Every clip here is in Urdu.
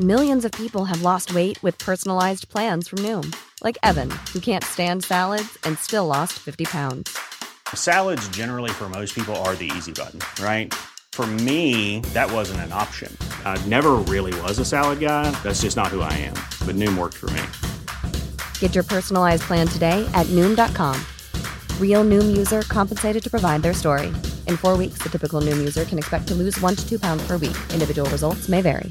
Millions of people have lost weight with personalised plans from Noom like even you can stand salad and still lost fifty pound salad generally for most people are the easy button right for me that was an option I never really was a salad guy that's just not how I am but Noom work for me Get your personalized plan today at noom.com. Real noom user compensated to provide their story. In four weeks, the typical noom user can expect to lose one to two pounds per week. Individual results may vary.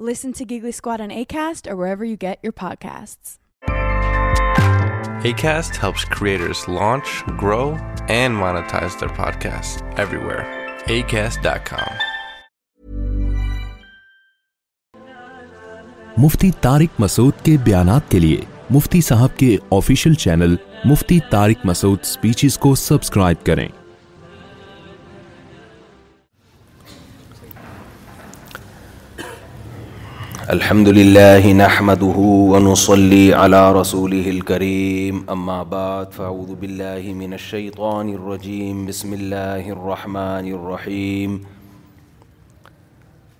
Listen to Giggly Squad on ACAST or wherever you get your podcasts. ACAST helps creators launch, grow, and monetize their podcasts everywhere. ACAST.com. Mufti Tariq Masood کے بیانات کے لیے مفتی صاحب کے official channel Mufti Tariq Masood speeches کو سبسکرائب کریں الحمد لله نحمده ونصلي على رسوله الكريم اما بعد فاعوذ بالله من الشيطان الرجيم بسم الله الرحمن الرحيم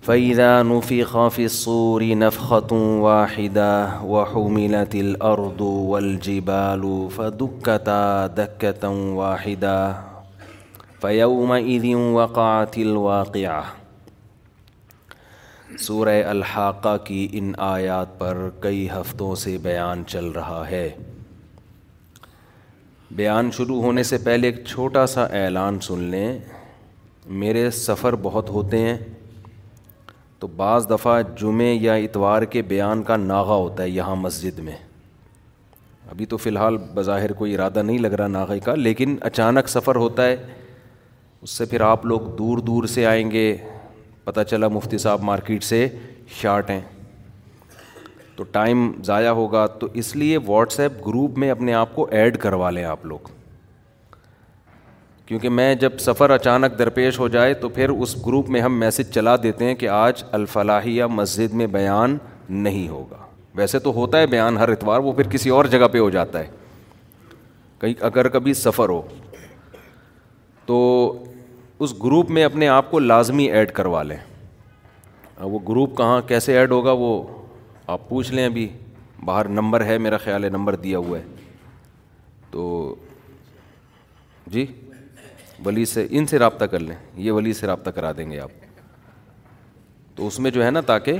فإذا نفخ في الصور نفخة واحدة وحملت الأرض والجبال فدكتا دكة واحدة فيومئذ وقعت الواقعة سورہ الحاقہ کی ان آیات پر کئی ہفتوں سے بیان چل رہا ہے بیان شروع ہونے سے پہلے ایک چھوٹا سا اعلان سن لیں میرے سفر بہت ہوتے ہیں تو بعض دفعہ جمعے یا اتوار کے بیان کا ناغہ ہوتا ہے یہاں مسجد میں ابھی تو فی الحال بظاہر کوئی ارادہ نہیں لگ رہا ناغے کا لیکن اچانک سفر ہوتا ہے اس سے پھر آپ لوگ دور دور سے آئیں گے پتہ چلا مفتی صاحب مارکیٹ سے شارٹ ہیں تو ٹائم ضائع ہوگا تو اس لیے واٹس ایپ گروپ میں اپنے آپ کو ایڈ کروا لیں آپ لوگ کیونکہ میں جب سفر اچانک درپیش ہو جائے تو پھر اس گروپ میں ہم میسج چلا دیتے ہیں کہ آج الفلاحیہ مسجد میں بیان نہیں ہوگا ویسے تو ہوتا ہے بیان ہر اتوار وہ پھر کسی اور جگہ پہ ہو جاتا ہے کہیں اگر کبھی سفر ہو تو اس گروپ میں اپنے آپ کو لازمی ایڈ کروا لیں اب وہ گروپ کہاں کیسے ایڈ ہوگا وہ آپ پوچھ لیں ابھی باہر نمبر ہے میرا خیال ہے نمبر دیا ہوا ہے تو جی ولی سے ان سے رابطہ کر لیں یہ ولی سے رابطہ کرا دیں گے آپ تو اس میں جو ہے نا تاکہ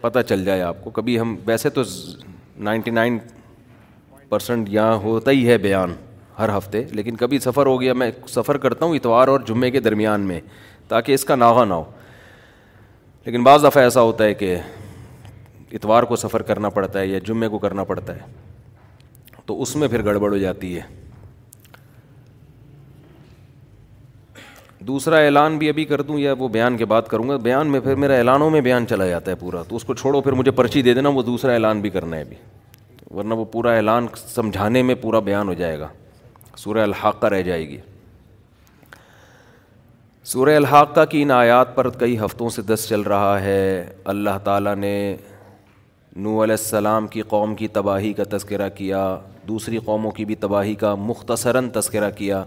پتہ چل جائے آپ کو کبھی ہم ویسے تو نائنٹی نائن پرسینٹ یہاں ہوتا ہی ہے بیان ہر ہفتے لیکن کبھی سفر ہو گیا میں سفر کرتا ہوں اتوار اور جمعے کے درمیان میں تاکہ اس کا ناغہ نہ ہو لیکن بعض دفعہ ایسا ہوتا ہے کہ اتوار کو سفر کرنا پڑتا ہے یا جمعے کو کرنا پڑتا ہے تو اس میں پھر گڑبڑ ہو جاتی ہے دوسرا اعلان بھی ابھی کر دوں یا وہ بیان کے بعد کروں گا بیان میں پھر میرا اعلانوں میں بیان چلا جاتا ہے پورا تو اس کو چھوڑو پھر مجھے پرچی دے دینا وہ دوسرا اعلان بھی کرنا ہے ابھی ورنہ وہ پورا اعلان سمجھانے میں پورا بیان ہو جائے گا سورہ الحاقہ رہ جائے گی سورہ الحاقہ کی ان آیات پر کئی ہفتوں سے دس چل رہا ہے اللہ تعالیٰ نے نو علیہ السلام کی قوم کی تباہی کا تذکرہ کیا دوسری قوموں کی بھی تباہی کا مختصراً تذکرہ کیا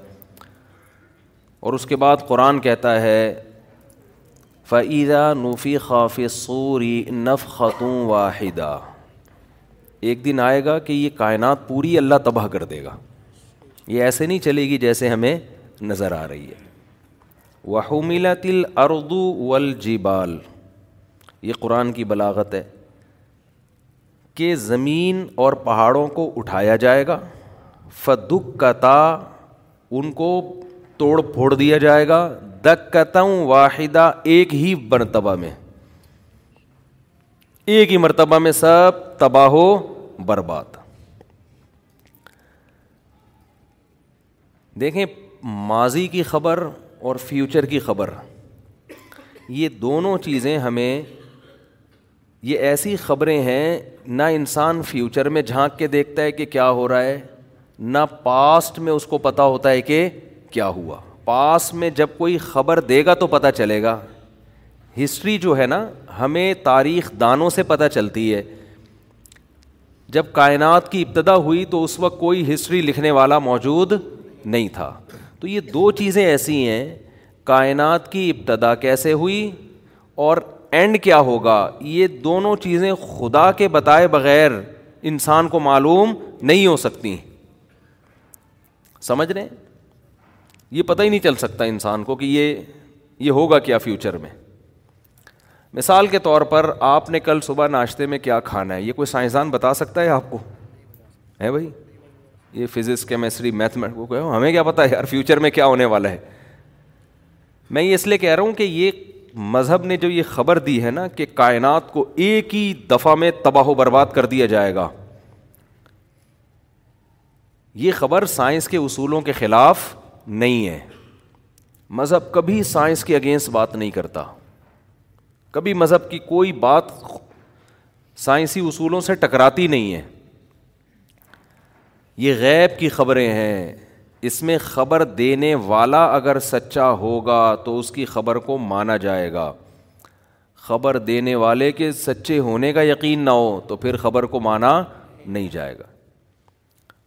اور اس کے بعد قرآن کہتا ہے فعیدہ نوفی خاف سوری نف خاتون واحدہ ایک دن آئے گا کہ یہ کائنات پوری اللہ تباہ کر دے گا یہ ایسے نہیں چلے گی جیسے ہمیں نظر آ رہی ہے وہ میلا تل اردو ولجی بال یہ قرآن کی بلاغت ہے کہ زمین اور پہاڑوں کو اٹھایا جائے گا فدک کتا ان کو توڑ پھوڑ دیا جائے گا دقتوں واحدہ ایک ہی مرتبہ میں ایک ہی مرتبہ میں سب تباہ و برباد دیکھیں ماضی کی خبر اور فیوچر کی خبر یہ دونوں چیزیں ہمیں یہ ایسی خبریں ہیں نہ انسان فیوچر میں جھانک کے دیکھتا ہے کہ کیا ہو رہا ہے نہ پاسٹ میں اس کو پتہ ہوتا ہے کہ کیا ہوا پاس میں جب کوئی خبر دے گا تو پتہ چلے گا ہسٹری جو ہے نا ہمیں تاریخ دانوں سے پتہ چلتی ہے جب کائنات کی ابتدا ہوئی تو اس وقت کوئی ہسٹری لکھنے والا موجود نہیں تھا تو یہ دو چیزیں ایسی ہیں کائنات کی ابتدا کیسے ہوئی اور اینڈ کیا ہوگا یہ دونوں چیزیں خدا کے بتائے بغیر انسان کو معلوم نہیں ہو سکتی سمجھ رہے ہیں یہ پتہ ہی نہیں چل سکتا انسان کو کہ یہ یہ ہوگا کیا فیوچر میں مثال کے طور پر آپ نے کل صبح ناشتے میں کیا کھانا ہے یہ کوئی سائنسدان بتا سکتا ہے آپ کو ہے بھائی یہ فزکس کیمسٹری وہ کہ ہمیں کیا پتا ہے یار فیوچر میں کیا ہونے والا ہے میں یہ اس لیے کہہ رہا ہوں کہ یہ مذہب نے جو یہ خبر دی ہے نا کہ کائنات کو ایک ہی دفعہ میں تباہ و برباد کر دیا جائے گا یہ خبر سائنس کے اصولوں کے خلاف نہیں ہے مذہب کبھی سائنس کے اگینسٹ بات نہیں کرتا کبھی مذہب کی کوئی بات سائنسی اصولوں سے ٹکراتی نہیں ہے یہ غیب کی خبریں ہیں اس میں خبر دینے والا اگر سچا ہوگا تو اس کی خبر کو مانا جائے گا خبر دینے والے کے سچے ہونے کا یقین نہ ہو تو پھر خبر کو مانا نہیں جائے گا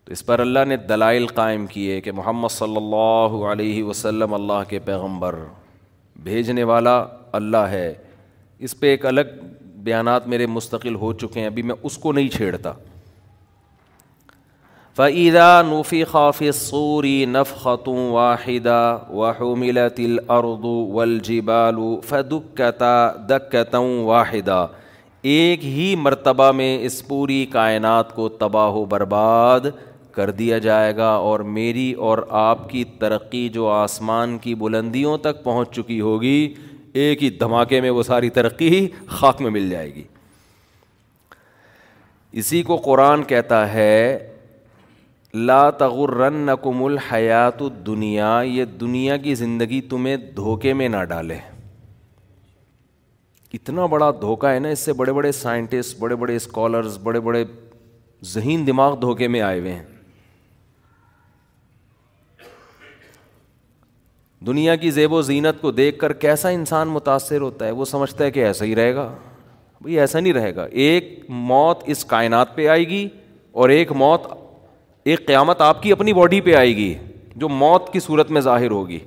تو اس پر اللہ نے دلائل قائم کیے کہ محمد صلی اللہ علیہ وسلم اللہ کے پیغمبر بھیجنے والا اللہ ہے اس پہ ایک الگ بیانات میرے مستقل ہو چکے ہیں ابھی میں اس کو نہیں چھیڑتا فعیدہ نوفی خاف الصُّورِ نف خطوں واحدہ الْأَرْضُ وَالْجِبَالُ تل اردو ولجی واحدہ ایک ہی مرتبہ میں اس پوری کائنات کو تباہ و برباد کر دیا جائے گا اور میری اور آپ کی ترقی جو آسمان کی بلندیوں تک پہنچ چکی ہوگی ایک ہی دھماکے میں وہ ساری ترقی ہی میں مل جائے گی اسی کو قرآن کہتا ہے لا تغرن کم الحیات دنیا یہ دنیا کی زندگی تمہیں دھوکے میں نہ ڈالے اتنا بڑا دھوکہ ہے نا اس سے بڑے بڑے سائنٹسٹ بڑے بڑے اسکالرز بڑے بڑے ذہین دماغ دھوکے میں آئے ہوئے ہیں دنیا کی زیب و زینت کو دیکھ کر کیسا انسان متاثر ہوتا ہے وہ سمجھتا ہے کہ ایسا ہی رہے گا بھائی ایسا نہیں رہے گا ایک موت اس کائنات پہ آئے گی اور ایک موت ایک قیامت آپ کی اپنی باڈی پہ آئے گی جو موت کی صورت میں ظاہر ہوگی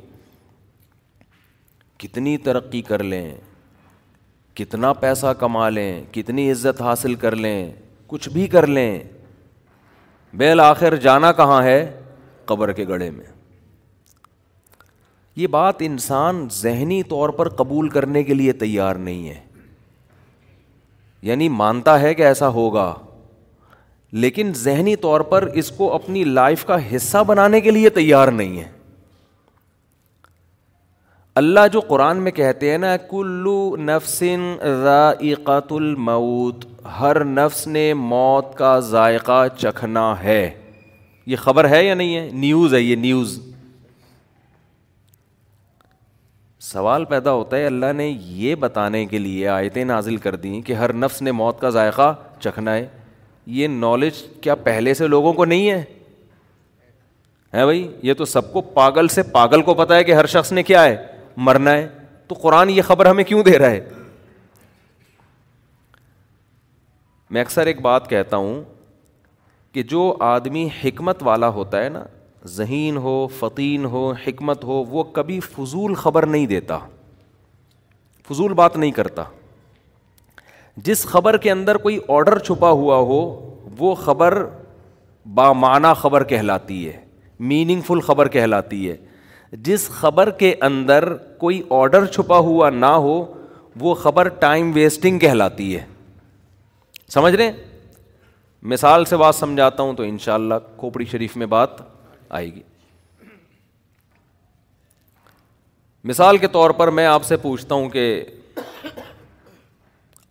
کتنی ترقی کر لیں کتنا پیسہ کما لیں کتنی عزت حاصل کر لیں کچھ بھی کر لیں بیل آخر جانا کہاں ہے قبر کے گڑھے میں یہ بات انسان ذہنی طور پر قبول کرنے کے لیے تیار نہیں ہے یعنی مانتا ہے کہ ایسا ہوگا لیکن ذہنی طور پر اس کو اپنی لائف کا حصہ بنانے کے لیے تیار نہیں ہے اللہ جو قرآن میں کہتے ہیں نا کلو نفسن ذائقت الموت المعود ہر نفس نے موت کا ذائقہ چکھنا ہے یہ خبر ہے یا نہیں ہے نیوز ہے یہ نیوز سوال پیدا ہوتا ہے اللہ نے یہ بتانے کے لیے آیتیں نازل کر دیں کہ ہر نفس نے موت کا ذائقہ چکھنا ہے یہ نالج کیا پہلے سے لوگوں کو نہیں ہے ہے بھائی یہ تو سب کو پاگل سے پاگل کو پتا ہے کہ ہر شخص نے کیا ہے مرنا ہے تو قرآن یہ خبر ہمیں کیوں دے رہا ہے میں اکثر ایک بات کہتا ہوں کہ جو آدمی حکمت والا ہوتا ہے نا ذہین ہو فتین ہو حکمت ہو وہ کبھی فضول خبر نہیں دیتا فضول بات نہیں کرتا جس خبر کے اندر کوئی آڈر چھپا ہوا ہو وہ خبر بامانہ خبر کہلاتی ہے میننگ فل خبر کہلاتی ہے جس خبر کے اندر کوئی آڈر چھپا ہوا نہ ہو وہ خبر ٹائم ویسٹنگ کہلاتی ہے سمجھ رہے مثال سے بات سمجھاتا ہوں تو ان شاء اللہ کھوپڑی شریف میں بات آئے گی مثال کے طور پر میں آپ سے پوچھتا ہوں کہ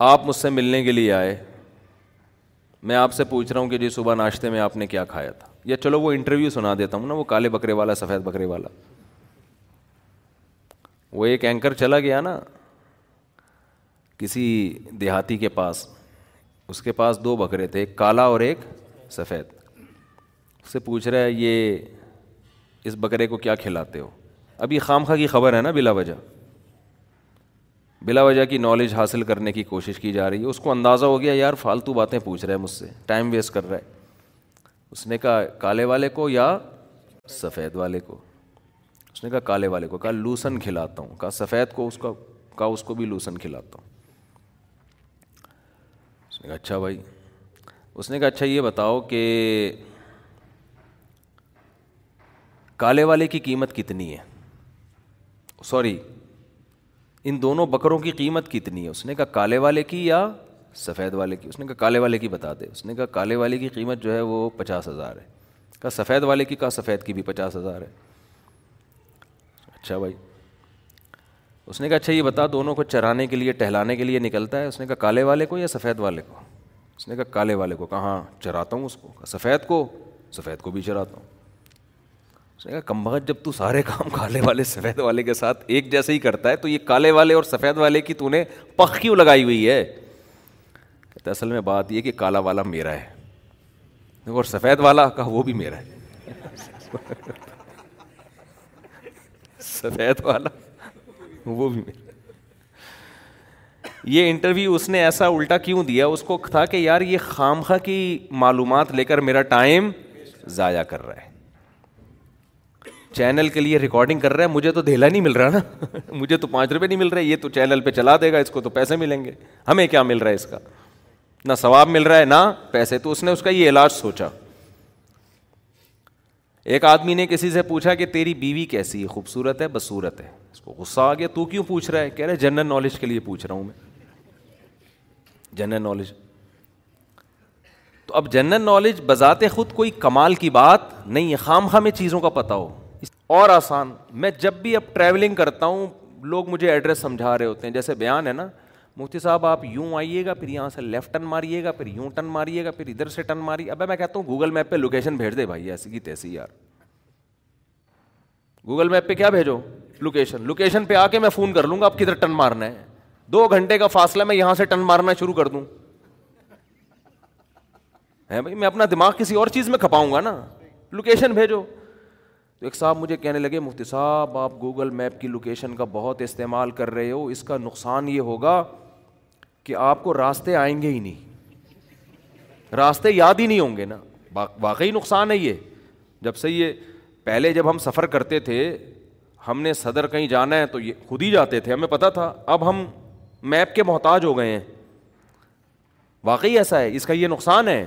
آپ مجھ سے ملنے کے لیے آئے میں آپ سے پوچھ رہا ہوں کہ جی صبح ناشتے میں آپ نے کیا کھایا تھا یا چلو وہ انٹرویو سنا دیتا ہوں نا وہ کالے بکرے والا سفید بکرے والا وہ ایک اینکر چلا گیا نا کسی دیہاتی کے پاس اس کے پاس دو بکرے تھے ایک کالا اور ایک سفید اس سے پوچھ رہا ہے یہ اس بکرے کو کیا کھلاتے ہو اب یہ خام خاں کی خبر ہے نا بلا وجہ بلا وجہ کی نالج حاصل کرنے کی کوشش کی جا رہی ہے اس کو اندازہ ہو گیا یار فالتو باتیں پوچھ رہے ہیں مجھ سے ٹائم ویسٹ کر رہا ہے اس نے کہا کالے والے کو یا سفید والے کو اس نے کہا کالے والے کو کہا لوسن کھلاتا ہوں کہا سفید کو اس کا کہا اس کو بھی لوسن کھلاتا ہوں اس نے کہا اچھا بھائی اس نے کہا اچھا یہ بتاؤ کہ کالے والے کی قیمت کتنی ہے سوری ان دونوں بکروں کی قیمت کتنی ہے اس نے کہا کالے والے کی یا سفید والے کی اس نے کہا کالے والے کی بتا دے اس نے کہا کالے والے کی قیمت جو ہے وہ پچاس ہزار ہے کہا سفید والے کی کہا سفید کی بھی پچاس ہزار ہے اچھا بھائی اس نے کہا اچھا یہ بتا دونوں کو چرانے کے لیے ٹہلانے کے لیے نکلتا ہے اس نے کہا کالے والے کو یا سفید والے کو اس نے کہا کالے والے کو کہاں چراتا ہوں اس کو سفید کو سفید کو بھی چراتا ہوں کہا بھگت جب تو سارے کام کالے والے سفید والے کے ساتھ ایک جیسے ہی کرتا ہے تو یہ کالے والے اور سفید والے کی تو نے پخ کیوں لگائی ہوئی ہے کہتا اصل میں بات یہ کہ کالا والا میرا ہے اور سفید والا کہا وہ بھی میرا ہے سفید والا وہ بھی میرا یہ انٹرویو اس نے ایسا الٹا کیوں دیا اس کو تھا کہ یار یہ خامخا کی معلومات لے کر میرا ٹائم ضائع کر رہا ہے چینل کے لیے ریکارڈنگ کر رہا ہے مجھے تو دھیلا نہیں مل رہا نا مجھے تو پانچ روپے نہیں مل رہے یہ تو چینل پہ چلا دے گا اس کو تو پیسے ملیں گے ہمیں کیا مل رہا ہے اس کا نہ ثواب مل رہا ہے نہ پیسے تو اس نے اس کا یہ علاج سوچا ایک آدمی نے کسی سے پوچھا کہ تیری بیوی کیسی ہے خوبصورت ہے بصورت ہے اس کو غصہ آ گیا تو کیوں پوچھ رہا ہے کہہ رہے جنرل نالج کے لیے پوچھ رہا ہوں میں جنرل نالج تو اب جنرل نالج بذات خود کوئی کمال کی بات نہیں ہے خام خامے چیزوں کا پتہ ہو اور آسان میں جب بھی اب ٹریولنگ کرتا ہوں لوگ مجھے ایڈریس سمجھا رہے ہوتے ہیں جیسے بیان ہے نا مفتی صاحب آپ یوں آئیے گا پھر یہاں سے لیفٹ ٹرن ماریے گا پھر یوں ٹرن ماریے گا پھر ادھر سے ٹرن ماری اب میں کہتا ہوں گوگل میپ پہ لوکیشن بھیج دے بھائی ایسی کی تیسی یار گوگل میپ پہ کیا بھیجو لوکیشن لوکیشن پہ آ کے میں فون کر لوں گا آپ کدھر ٹرن مارنا ہے دو گھنٹے کا فاصلہ میں یہاں سے ٹرن مارنا شروع کر دوں ہے بھائی میں اپنا دماغ کسی اور چیز میں کھپاؤں گا نا لوکیشن بھیجو تو ایک صاحب مجھے کہنے لگے مفتی صاحب آپ گوگل میپ کی لوکیشن کا بہت استعمال کر رہے ہو اس کا نقصان یہ ہوگا کہ آپ کو راستے آئیں گے ہی نہیں راستے یاد ہی نہیں ہوں گے نا واقعی نقصان ہے یہ جب سے یہ پہلے جب ہم سفر کرتے تھے ہم نے صدر کہیں جانا ہے تو یہ خود ہی جاتے تھے ہمیں پتہ تھا اب ہم میپ کے محتاج ہو گئے ہیں واقعی ایسا ہے اس کا یہ نقصان ہے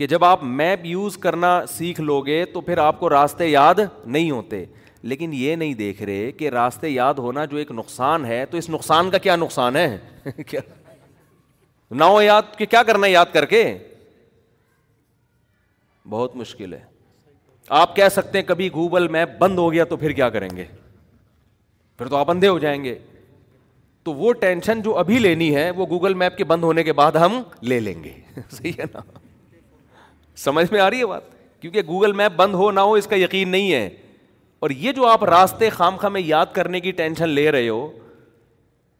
کہ جب آپ میپ یوز کرنا سیکھ لو گے تو پھر آپ کو راستے یاد نہیں ہوتے لیکن یہ نہیں دیکھ رہے کہ راستے یاد ہونا جو ایک نقصان ہے تو اس نقصان کا کیا نقصان ہے کیا ہو یاد کہ کیا کرنا یاد کر کے بہت مشکل ہے آپ کہہ سکتے ہیں کبھی گوگل میپ بند ہو گیا تو پھر کیا کریں گے پھر تو آپ اندھے ہو جائیں گے تو وہ ٹینشن جو ابھی لینی ہے وہ گوگل میپ کے بند ہونے کے بعد ہم لے لیں گے صحیح ہے نا سمجھ میں آ رہی ہے بات کیونکہ گوگل میپ بند ہو نہ ہو اس کا یقین نہیں ہے اور یہ جو آپ راستے خام خاں میں یاد کرنے کی ٹینشن لے رہے ہو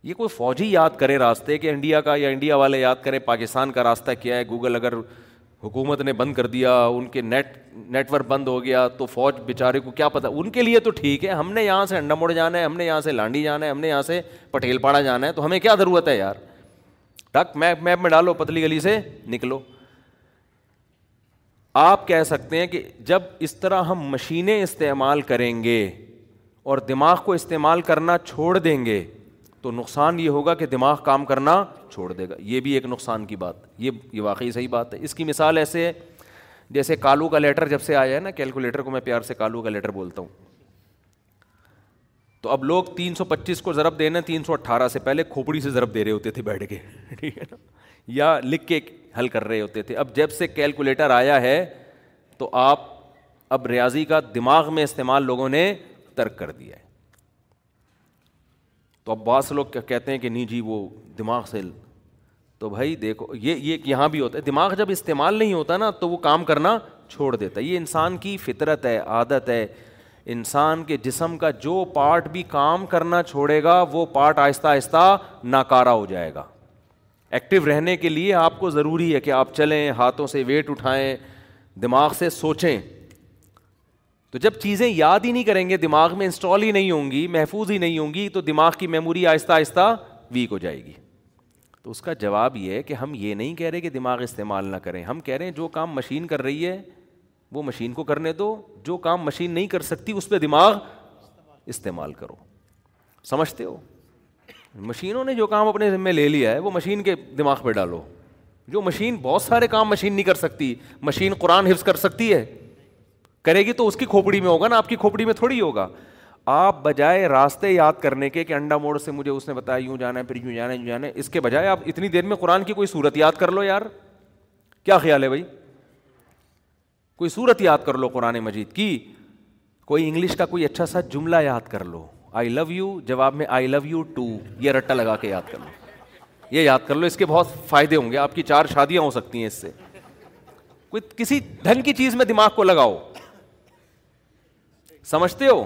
یہ کوئی فوجی یاد کرے راستے کہ انڈیا کا یا انڈیا والے یاد کریں پاکستان کا راستہ کیا ہے گوگل اگر حکومت نے بند کر دیا ان کے نیٹ نیٹ ورک بند ہو گیا تو فوج بےچارے کو کیا پتا ان کے لیے تو ٹھیک ہے ہم نے یہاں سے انڈا موڑ جانا ہے ہم نے یہاں سے لانڈی جانا ہے ہم نے یہاں سے پٹیل پاڑا جانا ہے تو ہمیں کیا ضرورت ہے یار ڈاک میپ میپ میں ڈالو پتلی گلی سے نکلو آپ کہہ سکتے ہیں کہ جب اس طرح ہم مشینیں استعمال کریں گے اور دماغ کو استعمال کرنا چھوڑ دیں گے تو نقصان یہ ہوگا کہ دماغ کام کرنا چھوڑ دے گا یہ بھی ایک نقصان کی بات یہ یہ واقعی صحیح بات ہے اس کی مثال ایسے ہے جیسے کالو کا لیٹر جب سے آیا ہے نا کیلکولیٹر کو میں پیار سے کالو کا لیٹر بولتا ہوں تو اب لوگ تین سو پچیس کو ضرب دینا تین سو اٹھارہ سے پہلے کھوپڑی سے ضرب دے رہے ہوتے تھے بیٹھ کے ٹھیک ہے نا یا لکھ کے حل کر رہے ہوتے تھے اب جب سے کیلکولیٹر آیا ہے تو آپ اب ریاضی کا دماغ میں استعمال لوگوں نے ترک کر دیا ہے تو اب بعض لوگ کہتے ہیں کہ نہیں جی وہ دماغ سے تو بھائی دیکھو یہ یہ یہاں بھی ہوتا ہے دماغ جب استعمال نہیں ہوتا نا تو وہ کام کرنا چھوڑ دیتا ہے یہ انسان کی فطرت ہے عادت ہے انسان کے جسم کا جو پارٹ بھی کام کرنا چھوڑے گا وہ پارٹ آہستہ آہستہ ناکارہ ہو جائے گا ایکٹیو رہنے کے لیے آپ کو ضروری ہے کہ آپ چلیں ہاتھوں سے ویٹ اٹھائیں دماغ سے سوچیں تو جب چیزیں یاد ہی نہیں کریں گے دماغ میں انسٹال ہی نہیں ہوں گی محفوظ ہی نہیں ہوں گی تو دماغ کی میموری آہستہ آہستہ ویک ہو جائے گی تو اس کا جواب یہ ہے کہ ہم یہ نہیں کہہ رہے کہ دماغ استعمال نہ کریں ہم کہہ رہے ہیں جو کام مشین کر رہی ہے وہ مشین کو کرنے دو جو کام مشین نہیں کر سکتی اس پہ دماغ استعمال کرو سمجھتے ہو مشینوں نے جو کام اپنے ذمے لے لیا ہے وہ مشین کے دماغ پہ ڈالو جو مشین بہت سارے کام مشین نہیں کر سکتی مشین قرآن حفظ کر سکتی ہے کرے گی تو اس کی کھوپڑی میں ہوگا نا آپ کی کھوپڑی میں تھوڑی ہوگا آپ بجائے راستے یاد کرنے کے کہ انڈا موڑ سے مجھے اس نے بتایا یوں جانا ہے پھر یوں جانا ہے یوں جانا ہے اس کے بجائے آپ اتنی دیر میں قرآن کی کوئی صورت یاد کر لو یار کیا خیال ہے بھائی کوئی صورت یاد کر لو قرآن مجید کی کوئی انگلش کا کوئی اچھا سا جملہ یاد کر لو آئی لو یو جواب میں آئی لو یو ٹو یہ رٹا لگا کے یاد کر لو یہ یاد کر لو اس کے بہت فائدے ہوں گے آپ کی چار شادیاں ہو سکتی ہیں اس سے کوئی کسی ڈھنگ کی چیز میں دماغ کو لگاؤ سمجھتے ہو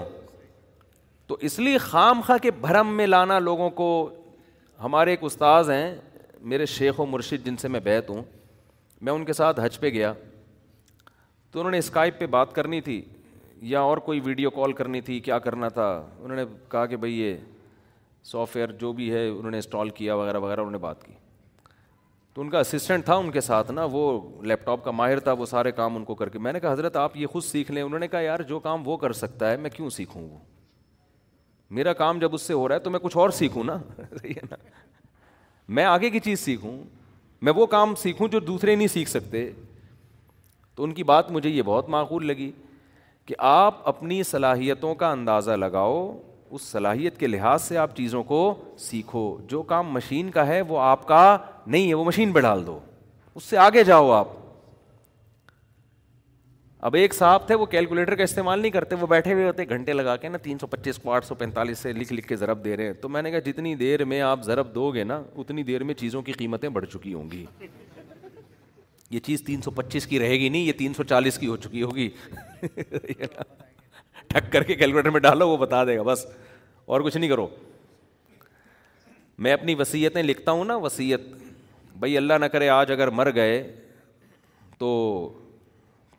تو اس لیے خام خاں کے بھرم میں لانا لوگوں کو ہمارے ایک استاذ ہیں میرے شیخ و مرشد جن سے میں بیت ہوں میں ان کے ساتھ حج پہ گیا تو انہوں نے اسکائپ پہ بات کرنی تھی یا اور کوئی ویڈیو کال کرنی تھی کیا کرنا تھا انہوں نے کہا کہ بھائی یہ سافٹ ویئر جو بھی ہے انہوں نے انسٹال کیا وغیرہ وغیرہ انہوں نے بات کی تو ان کا اسسٹنٹ تھا ان کے ساتھ نا وہ لیپ ٹاپ کا ماہر تھا وہ سارے کام ان کو کر کے میں نے کہا حضرت آپ یہ خود سیکھ لیں انہوں نے کہا یار جو کام وہ کر سکتا ہے میں کیوں سیکھوں وہ میرا کام جب اس سے ہو رہا ہے تو میں کچھ اور سیکھوں نا میں آگے کی چیز سیکھوں میں وہ کام سیکھوں جو دوسرے نہیں سیکھ سکتے تو ان کی بات مجھے یہ بہت معقول لگی کہ آپ اپنی صلاحیتوں کا اندازہ لگاؤ اس صلاحیت کے لحاظ سے آپ چیزوں کو سیکھو جو کام مشین کا ہے وہ آپ کا نہیں ہے وہ مشین پہ ڈال دو اس سے آگے جاؤ آپ اب ایک صاحب تھے وہ کیلکولیٹر کا استعمال نہیں کرتے وہ بیٹھے ہوئے ہوتے گھنٹے لگا کے نا تین سو پچیس کو آٹھ سو پینتالیس سے لکھ لکھ کے ضرب دے رہے ہیں تو میں نے کہا جتنی دیر میں آپ ضرب دو گے نا اتنی دیر میں چیزوں کی قیمتیں بڑھ چکی ہوں گی یہ چیز تین سو پچیس کی رہے گی نہیں یہ تین سو چالیس کی ہو چکی ہوگی ٹھک کر کے کیلکولیٹر میں ڈالو وہ بتا دے گا بس اور کچھ نہیں کرو میں اپنی وصیتیں لکھتا ہوں نا وسیعت بھائی اللہ نہ کرے آج اگر مر گئے تو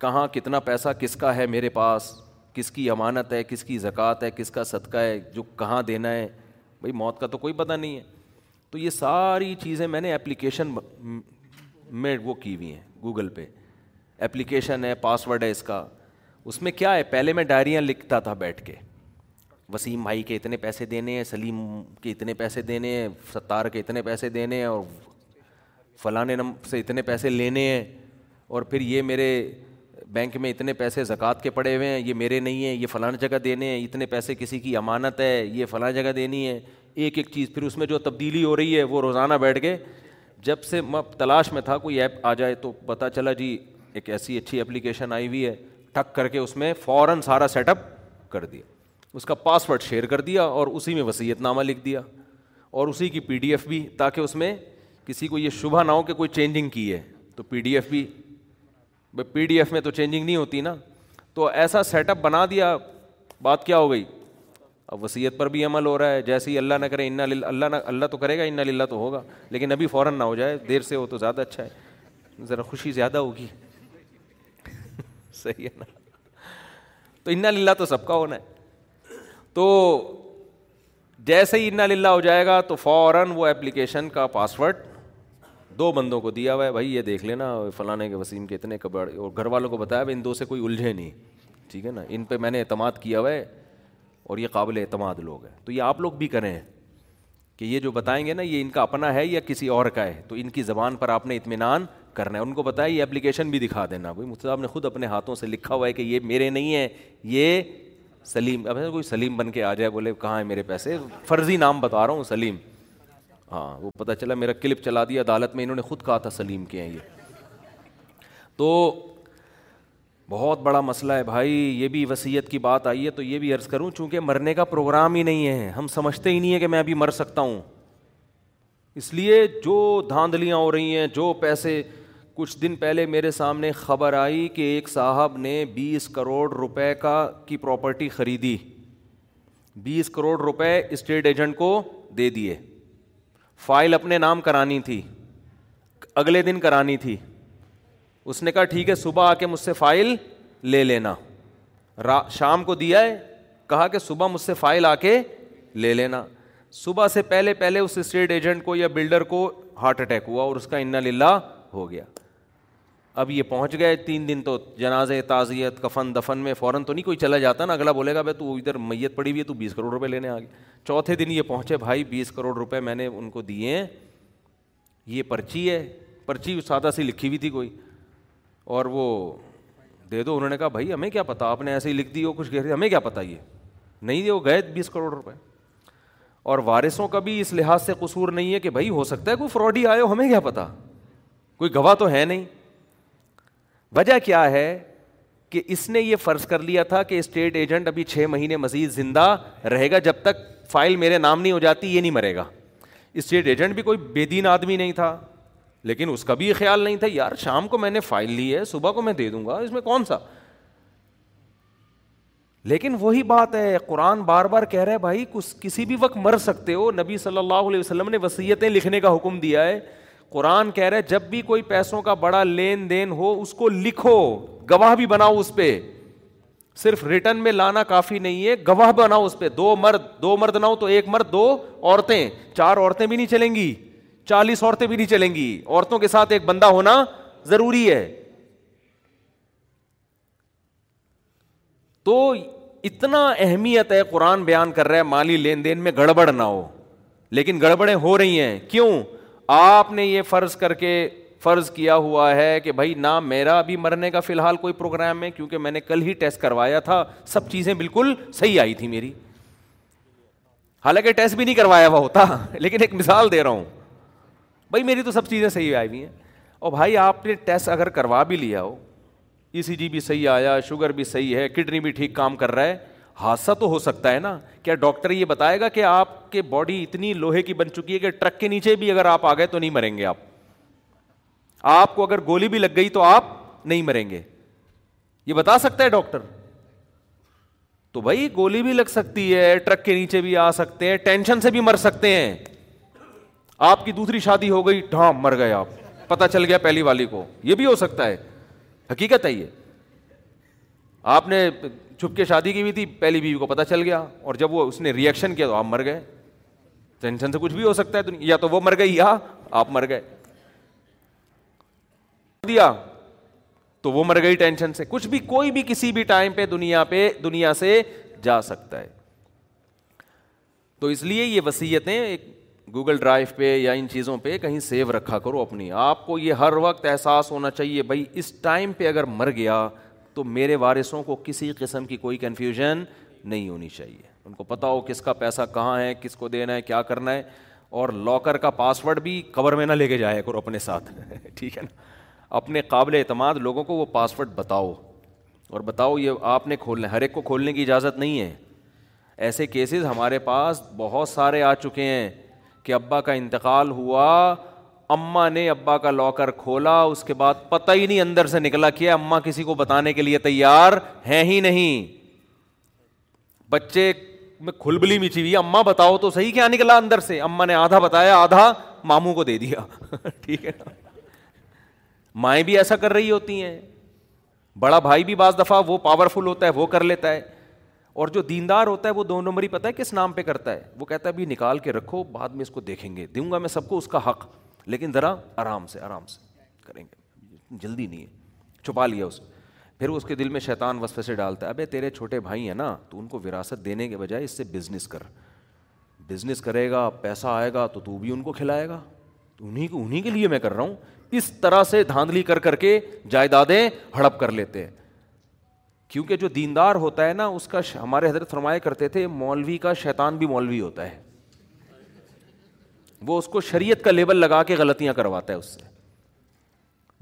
کہاں کتنا پیسہ کس کا ہے میرے پاس کس کی امانت ہے کس کی زکوٰۃ ہے کس کا صدقہ ہے جو کہاں دینا ہے بھائی موت کا تو کوئی پتہ نہیں ہے تو یہ ساری چیزیں میں نے اپلیکیشن میں وہ کی ہوئی ہیں گوگل پہ اپلیکیشن ہے پاس ورڈ ہے اس کا اس میں کیا ہے پہلے میں ڈائریاں لکھتا تھا بیٹھ کے وسیم بھائی کے اتنے پیسے دینے ہیں سلیم کے اتنے پیسے دینے ہیں ستار کے اتنے پیسے دینے ہیں اور فلاں نم سے اتنے پیسے لینے ہیں اور پھر یہ میرے بینک میں اتنے پیسے زکوٰۃ کے پڑے ہوئے ہیں یہ میرے نہیں ہیں یہ فلاں جگہ دینے ہیں اتنے پیسے کسی کی امانت ہے یہ فلاں جگہ دینی ہے ایک ایک چیز پھر اس میں جو تبدیلی ہو رہی ہے وہ روزانہ بیٹھ کے جب سے میں تلاش میں تھا کوئی ایپ آ جائے تو پتا چلا جی ایک ایسی اچھی اپلیکیشن آئی ہوئی ہے ٹھک کر کے اس میں فوراً سارا سیٹ اپ کر دیا اس کا پاس ورڈ شیئر کر دیا اور اسی میں وسیعت نامہ لکھ دیا اور اسی کی پی ڈی ایف بھی تاکہ اس میں کسی کو یہ شبہ نہ ہو کہ کوئی چینجنگ کی ہے تو پی ڈی ایف بھی پی ڈی ایف میں تو چینجنگ نہیں ہوتی نا تو ایسا سیٹ اپ بنا دیا بات کیا ہو گئی اب وصیت پر بھی عمل ہو رہا ہے جیسے ہی اللہ نہ کرے ان اللہ نہ اللہ تو کرے گا ان للہ تو ہوگا لیکن ابھی فوراً نہ ہو جائے دیر سے ہو تو زیادہ اچھا ہے ذرا خوشی زیادہ ہوگی صحیح ہے نا تو ان للہ تو سب کا ہونا ہے تو جیسے ہی ان للہ ہو جائے گا تو فوراً وہ اپلیکیشن کا پاسورڈ دو بندوں کو دیا ہوا ہے بھائی یہ دیکھ لینا فلاں کے وسیم کے اتنے کبڑ اور گھر والوں کو بتایا بھائی ان دو سے کوئی الجھے نہیں ٹھیک ہے نا ان پہ میں نے اعتماد کیا ہوا ہے اور یہ قابل اعتماد لوگ ہیں تو یہ آپ لوگ بھی کریں کہ یہ جو بتائیں گے نا یہ ان کا اپنا ہے یا کسی اور کا ہے تو ان کی زبان پر آپ نے اطمینان کرنا ہے ان کو بتایا یہ اپلیکیشن بھی دکھا دینا بھائی مفتی صاحب نے خود اپنے ہاتھوں سے لکھا ہوا ہے کہ یہ میرے نہیں ہیں یہ سلیم اب کوئی سلیم بن کے آ جائے بولے کہاں ہے میرے پیسے فرضی نام بتا رہا ہوں سلیم ہاں وہ پتہ چلا میرا کلپ چلا دیا عدالت میں انہوں نے خود کہا تھا سلیم کے ہیں یہ تو بہت بڑا مسئلہ ہے بھائی یہ بھی وصیت کی بات آئی ہے تو یہ بھی عرض کروں چونکہ مرنے کا پروگرام ہی نہیں ہے ہم سمجھتے ہی نہیں ہیں کہ میں ابھی مر سکتا ہوں اس لیے جو دھاندلیاں ہو رہی ہیں جو پیسے کچھ دن پہلے میرے سامنے خبر آئی کہ ایک صاحب نے بیس کروڑ روپے کا کی پراپرٹی خریدی بیس کروڑ روپے اسٹیٹ ایجنٹ کو دے دیے فائل اپنے نام کرانی تھی اگلے دن کرانی تھی اس نے کہا ٹھیک ہے صبح آ کے مجھ سے فائل لے لینا را شام کو دیا ہے کہا کہ صبح مجھ سے فائل آ کے لے لینا صبح سے پہلے پہلے اس اسٹیٹ ایجنٹ کو یا بلڈر کو ہارٹ اٹیک ہوا اور اس کا للہ ہو گیا اب یہ پہنچ گئے تین دن تو جنازے تعزیت کفن دفن میں فوراً تو نہیں کوئی چلا جاتا نا اگلا بولے گا بھائی تو ادھر میت پڑی ہوئی ہے تو بیس کروڑ روپے لینے آ گئے چوتھے دن یہ پہنچے بھائی بیس کروڑ روپے میں نے ان کو دیے ہیں یہ پرچی ہے پرچی سادہ سی لکھی ہوئی تھی کوئی اور وہ دے دو انہوں نے کہا بھائی ہمیں کیا پتا آپ نے ایسے ہی لکھ دی ہو کچھ کہہ رہی ہمیں کیا پتہ یہ نہیں دے وہ گئے بیس کروڑ روپئے اور وارثوں کا بھی اس لحاظ سے قصور نہیں ہے کہ بھائی ہو سکتا ہے کوئی فراڈ ہی آئے ہو ہمیں کیا پتا کوئی گواہ تو ہے نہیں وجہ کیا ہے کہ اس نے یہ فرض کر لیا تھا کہ اسٹیٹ ایجنٹ ابھی چھ مہینے مزید زندہ رہے گا جب تک فائل میرے نام نہیں ہو جاتی یہ نہیں مرے گا اسٹیٹ ایجنٹ بھی کوئی بے دین آدمی نہیں تھا لیکن اس کا بھی یہ خیال نہیں تھا یار شام کو میں نے فائل لی ہے صبح کو میں دے دوں گا اس میں کون سا لیکن وہی بات ہے قرآن بار بار کہہ رہے بھائی کسی بھی وقت مر سکتے ہو نبی صلی اللہ علیہ وسلم نے وسیعتیں لکھنے کا حکم دیا ہے قرآن کہہ رہے جب بھی کوئی پیسوں کا بڑا لین دین ہو اس کو لکھو گواہ بھی بناؤ اس پہ صرف ریٹرن میں لانا کافی نہیں ہے گواہ بناؤ اس پہ دو مرد دو مرد نہ ہو تو ایک مرد دو عورتیں چار عورتیں بھی نہیں چلیں گی چالیس عورتیں بھی نہیں چلیں گی عورتوں کے ساتھ ایک بندہ ہونا ضروری ہے تو اتنا اہمیت ہے قرآن بیان کر رہا ہے مالی لین دین میں گڑبڑ نہ ہو لیکن گڑبڑیں ہو رہی ہیں کیوں آپ نے یہ فرض کر کے فرض کیا ہوا ہے کہ بھائی نہ میرا ابھی مرنے کا فی الحال کوئی پروگرام ہے کیونکہ میں نے کل ہی ٹیسٹ کروایا تھا سب چیزیں بالکل صحیح آئی تھی میری حالانکہ ٹیسٹ بھی نہیں کروایا ہوا ہوتا لیکن ایک مثال دے رہا ہوں بھائی میری تو سب چیزیں صحیح آئی ہوئی ہیں اور بھائی آپ نے ٹیسٹ اگر کروا بھی لیا ہو ای سی جی بھی صحیح آیا شوگر بھی صحیح ہے کڈنی بھی ٹھیک کام کر رہا ہے حادثہ تو ہو سکتا ہے نا کیا ڈاکٹر یہ بتائے گا کہ آپ کے باڈی اتنی لوہے کی بن چکی ہے کہ ٹرک کے نیچے بھی اگر آپ آ گئے تو نہیں مریں گے آپ آپ کو اگر گولی بھی لگ گئی تو آپ نہیں مریں گے یہ بتا سکتا ہے ڈاکٹر تو بھائی گولی بھی لگ سکتی ہے ٹرک کے نیچے بھی آ سکتے ہیں ٹینشن سے بھی مر سکتے ہیں آپ کی دوسری شادی ہو گئی ڈھام مر گئے آپ پتا چل گیا پہلی والی کو یہ بھی ہو سکتا ہے حقیقت ہے یہ آپ نے چھپ کے شادی کی ہوئی تھی پہلی بیوی کو پتا چل گیا اور جب وہ اس نے ریئیکشن کیا تو آپ مر گئے ٹینشن سے کچھ بھی ہو سکتا ہے یا تو وہ مر گئی یا آپ مر گئے دیا تو وہ مر گئی ٹینشن سے کچھ بھی کوئی بھی کسی بھی ٹائم پہ دنیا پہ دنیا سے جا سکتا ہے تو اس لیے یہ وسیعتیں ایک گوگل ڈرائیو پہ یا ان چیزوں پہ کہیں سیو رکھا کرو اپنی آپ کو یہ ہر وقت احساس ہونا چاہیے بھائی اس ٹائم پہ اگر مر گیا تو میرے وارثوں کو کسی قسم کی کوئی کنفیوژن نہیں ہونی چاہیے ان کو پتا ہو کس کا پیسہ کہاں ہے کس کو دینا ہے کیا کرنا ہے اور لاکر کا پاسورڈ بھی کور میں نہ لے کے جایا کرو اپنے ساتھ ٹھیک ہے نا اپنے قابل اعتماد لوگوں کو وہ پاس ورڈ بتاؤ اور بتاؤ یہ آپ نے کھولنا ہے ہر ایک کو کھولنے کی اجازت نہیں ہے ایسے کیسز ہمارے پاس بہت سارے آ چکے ہیں کہ ابا کا انتقال ہوا اما نے ابا کا لاکر کھولا اس کے بعد پتہ ہی نہیں اندر سے نکلا کیا اما کسی کو بتانے کے لیے تیار ہیں ہی نہیں بچے میں کھلبلی مچی ہوئی اما بتاؤ تو صحیح کیا نکلا اندر سے اما نے آدھا بتایا آدھا ماموں کو دے دیا ٹھیک ہے نا مائیں بھی ایسا کر رہی ہوتی ہیں بڑا بھائی بھی بعض دفعہ وہ پاورفل ہوتا ہے وہ کر لیتا ہے اور جو دیندار ہوتا ہے وہ دو نمبر ہی ہے کس نام پہ کرتا ہے وہ کہتا ہے بھی نکال کے رکھو بعد میں اس کو دیکھیں گے دوں گا میں سب کو اس کا حق لیکن ذرا آرام سے آرام سے کریں گے جلدی نہیں ہے چھپا لیا اس پھر وہ اس کے دل میں شیطان وصفے سے ڈالتا ہے ابھی تیرے چھوٹے بھائی ہیں نا تو ان کو وراثت دینے کے بجائے اس سے بزنس کر بزنس کرے گا پیسہ آئے گا تو تو بھی ان کو کھلائے گا انہیں کو انہیں کے لیے میں کر رہا ہوں اس طرح سے دھاندلی کر کر کے جائیدادیں ہڑپ کر لیتے ہیں کیونکہ جو دیندار ہوتا ہے نا اس کا ہمارے حضرت فرمایا کرتے تھے مولوی کا شیطان بھی مولوی ہوتا ہے وہ اس کو شریعت کا لیبل لگا کے غلطیاں کرواتا ہے اس سے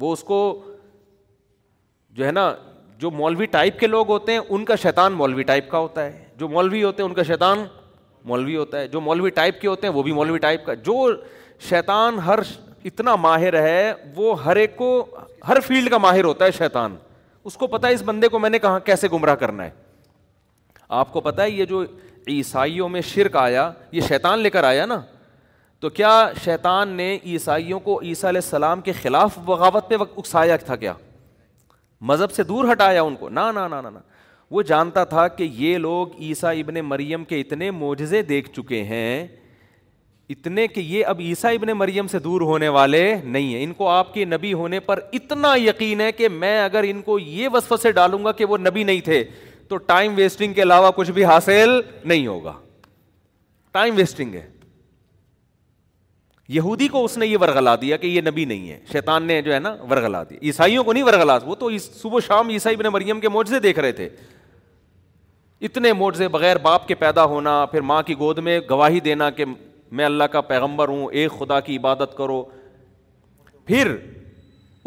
وہ اس کو جو ہے نا جو مولوی ٹائپ کے لوگ ہوتے ہیں ان کا شیطان مولوی ٹائپ کا ہوتا ہے جو مولوی ہوتے ہیں ان کا شیطان مولوی ہوتا ہے جو مولوی ٹائپ کے ہوتے ہیں وہ بھی مولوی ٹائپ کا جو شیطان ہر اتنا ماہر ہے وہ ہر ایک کو ہر فیلڈ کا ماہر ہوتا ہے شیطان اس کو پتا ہے اس بندے کو میں نے کہاں کیسے گمراہ کرنا ہے آپ کو پتا ہے یہ جو عیسائیوں میں شرک آیا یہ شیطان لے کر آیا نا تو کیا شیطان نے عیسائیوں کو عیسیٰ علیہ السلام کے خلاف بغاوت پہ اکسایا تھا کیا مذہب سے دور ہٹایا ان کو نہ وہ جانتا تھا کہ یہ لوگ عیسیٰ ابن مریم کے اتنے موجزے دیکھ چکے ہیں اتنے کہ یہ اب عیسیٰ ابن مریم سے دور ہونے والے نہیں ہیں ان کو آپ کے نبی ہونے پر اتنا یقین ہے کہ میں اگر ان کو یہ وصف سے ڈالوں گا کہ وہ نبی نہیں تھے تو ٹائم ویسٹنگ کے علاوہ کچھ بھی حاصل نہیں ہوگا ٹائم ویسٹنگ ہے یہودی کو اس نے یہ ورگلا دیا کہ یہ نبی نہیں ہے شیطان نے جو ہے نا ورگلا دی عیسائیوں کو نہیں ورگلا وہ تو صبح شام عیسائی ابن مریم کے موجے دیکھ رہے تھے اتنے موجے بغیر باپ کے پیدا ہونا پھر ماں کی گود میں گواہی دینا کہ میں اللہ کا پیغمبر ہوں ایک خدا کی عبادت کرو پھر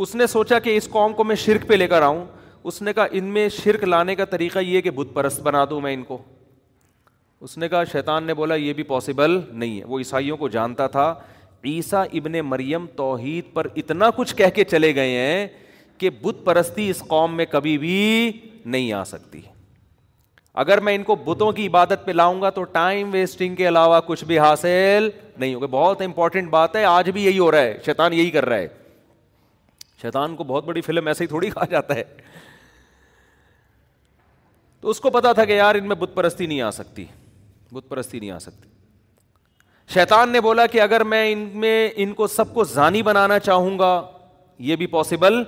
اس نے سوچا کہ اس قوم کو میں شرک پہ لے کر آؤں اس نے کہا ان میں شرک لانے کا طریقہ یہ کہ بت پرست بنا دوں میں ان کو اس نے کہا شیطان نے بولا یہ بھی پاسبل نہیں ہے وہ عیسائیوں کو جانتا تھا عیسیٰ ابن مریم توحید پر اتنا کچھ کہہ کے چلے گئے ہیں کہ بت پرستی اس قوم میں کبھی بھی نہیں آ سکتی اگر میں ان کو بتوں کی عبادت پہ لاؤں گا تو ٹائم ویسٹنگ کے علاوہ کچھ بھی حاصل نہیں ہوگا بہت امپورٹنٹ بات ہے آج بھی یہی ہو رہا ہے شیطان یہی کر رہا ہے شیطان کو بہت بڑی فلم ایسے ہی تھوڑی کہا جاتا ہے تو اس کو پتا تھا کہ یار ان میں بت پرستی نہیں آ سکتی بت پرستی نہیں آ سکتی شیطان نے بولا کہ اگر میں ان میں ان کو سب کو ضانی بنانا چاہوں گا یہ بھی پاسبل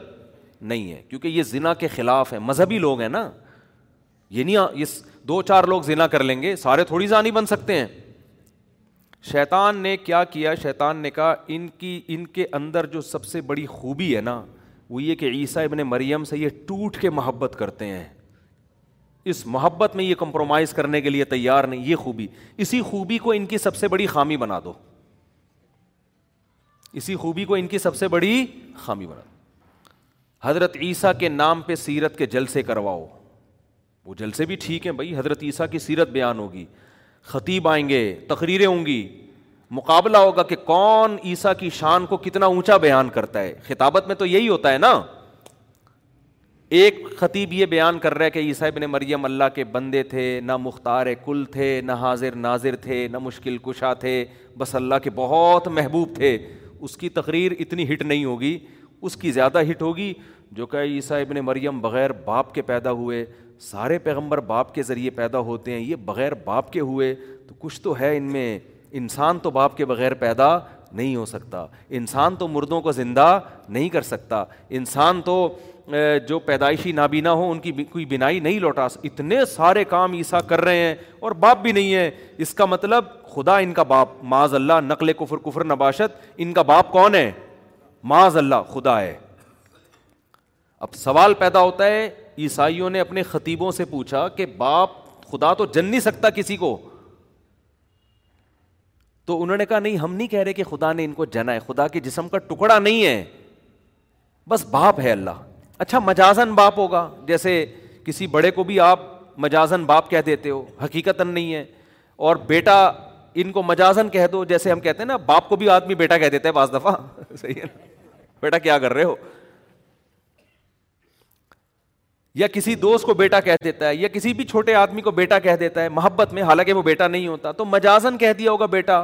نہیں ہے کیونکہ یہ زنا کے خلاف ہے مذہبی لوگ ہیں نا یہ نہیں یہ دو چار لوگ ذنا کر لیں گے سارے تھوڑی زانی بن سکتے ہیں شیطان نے کیا کیا شیطان نے کہا ان کی ان کے اندر جو سب سے بڑی خوبی ہے نا وہ یہ کہ عیسیٰ ابن مریم سے یہ ٹوٹ کے محبت کرتے ہیں اس محبت میں یہ کمپرومائز کرنے کے لیے تیار نہیں یہ خوبی اسی خوبی کو ان کی سب سے بڑی خامی بنا دو اسی خوبی کو ان کی سب سے بڑی خامی بنا دو حضرت عیسیٰ کے نام پہ سیرت کے جلسے کرواؤ وہ جلسے بھی ٹھیک ہیں بھائی حضرت عیسیٰ کی سیرت بیان ہوگی خطیب آئیں گے تقریریں ہوں گی مقابلہ ہوگا کہ کون عیسیٰ کی شان کو کتنا اونچا بیان کرتا ہے خطابت میں تو یہی ہوتا ہے نا ایک خطیب یہ بیان کر رہا ہے کہ عیسیٰ ابن مریم اللہ کے بندے تھے نہ مختار کل تھے نہ حاضر ناظر تھے نہ مشکل کشا تھے بس اللہ کے بہت محبوب تھے اس کی تقریر اتنی ہٹ نہیں ہوگی اس کی زیادہ ہٹ ہوگی جو کہ عیسیٰ ابن مریم بغیر باپ کے پیدا ہوئے سارے پیغمبر باپ کے ذریعے پیدا ہوتے ہیں یہ بغیر باپ کے ہوئے تو کچھ تو ہے ان میں انسان تو باپ کے بغیر پیدا نہیں ہو سکتا انسان تو مردوں کو زندہ نہیں کر سکتا انسان تو جو پیدائشی نابینا ہو ان کی کوئی بینائی نہیں لوٹا اتنے سارے کام عیسیٰ کر رہے ہیں اور باپ بھی نہیں ہے اس کا مطلب خدا ان کا باپ معاذ اللہ نقل کفر کفر نباشت ان کا باپ کون ہے معاذ اللہ خدا ہے اب سوال پیدا ہوتا ہے عیسائیوں نے اپنے خطیبوں سے پوچھا کہ باپ خدا تو جن نہیں سکتا کسی کو تو انہوں نے کہا نہیں ہم نہیں کہہ رہے کہ خدا نے ان کو جنا ہے ہے ہے خدا کے جسم کا ٹکڑا نہیں بس باپ اللہ اچھا مجازن باپ ہوگا جیسے کسی بڑے کو بھی آپ مجازن باپ کہہ دیتے ہو حقیقت نہیں ہے اور بیٹا ان کو مجازن کہہ دو جیسے ہم کہتے ہیں نا باپ کو بھی آدمی بیٹا کہہ دیتا ہے بعض دفعہ صحیح ہے نا بیٹا کیا کر رہے ہو یا کسی دوست کو بیٹا کہہ دیتا ہے یا کسی بھی چھوٹے آدمی کو بیٹا کہہ دیتا ہے محبت میں حالانکہ وہ بیٹا نہیں ہوتا تو مجازن کہہ دیا ہوگا بیٹا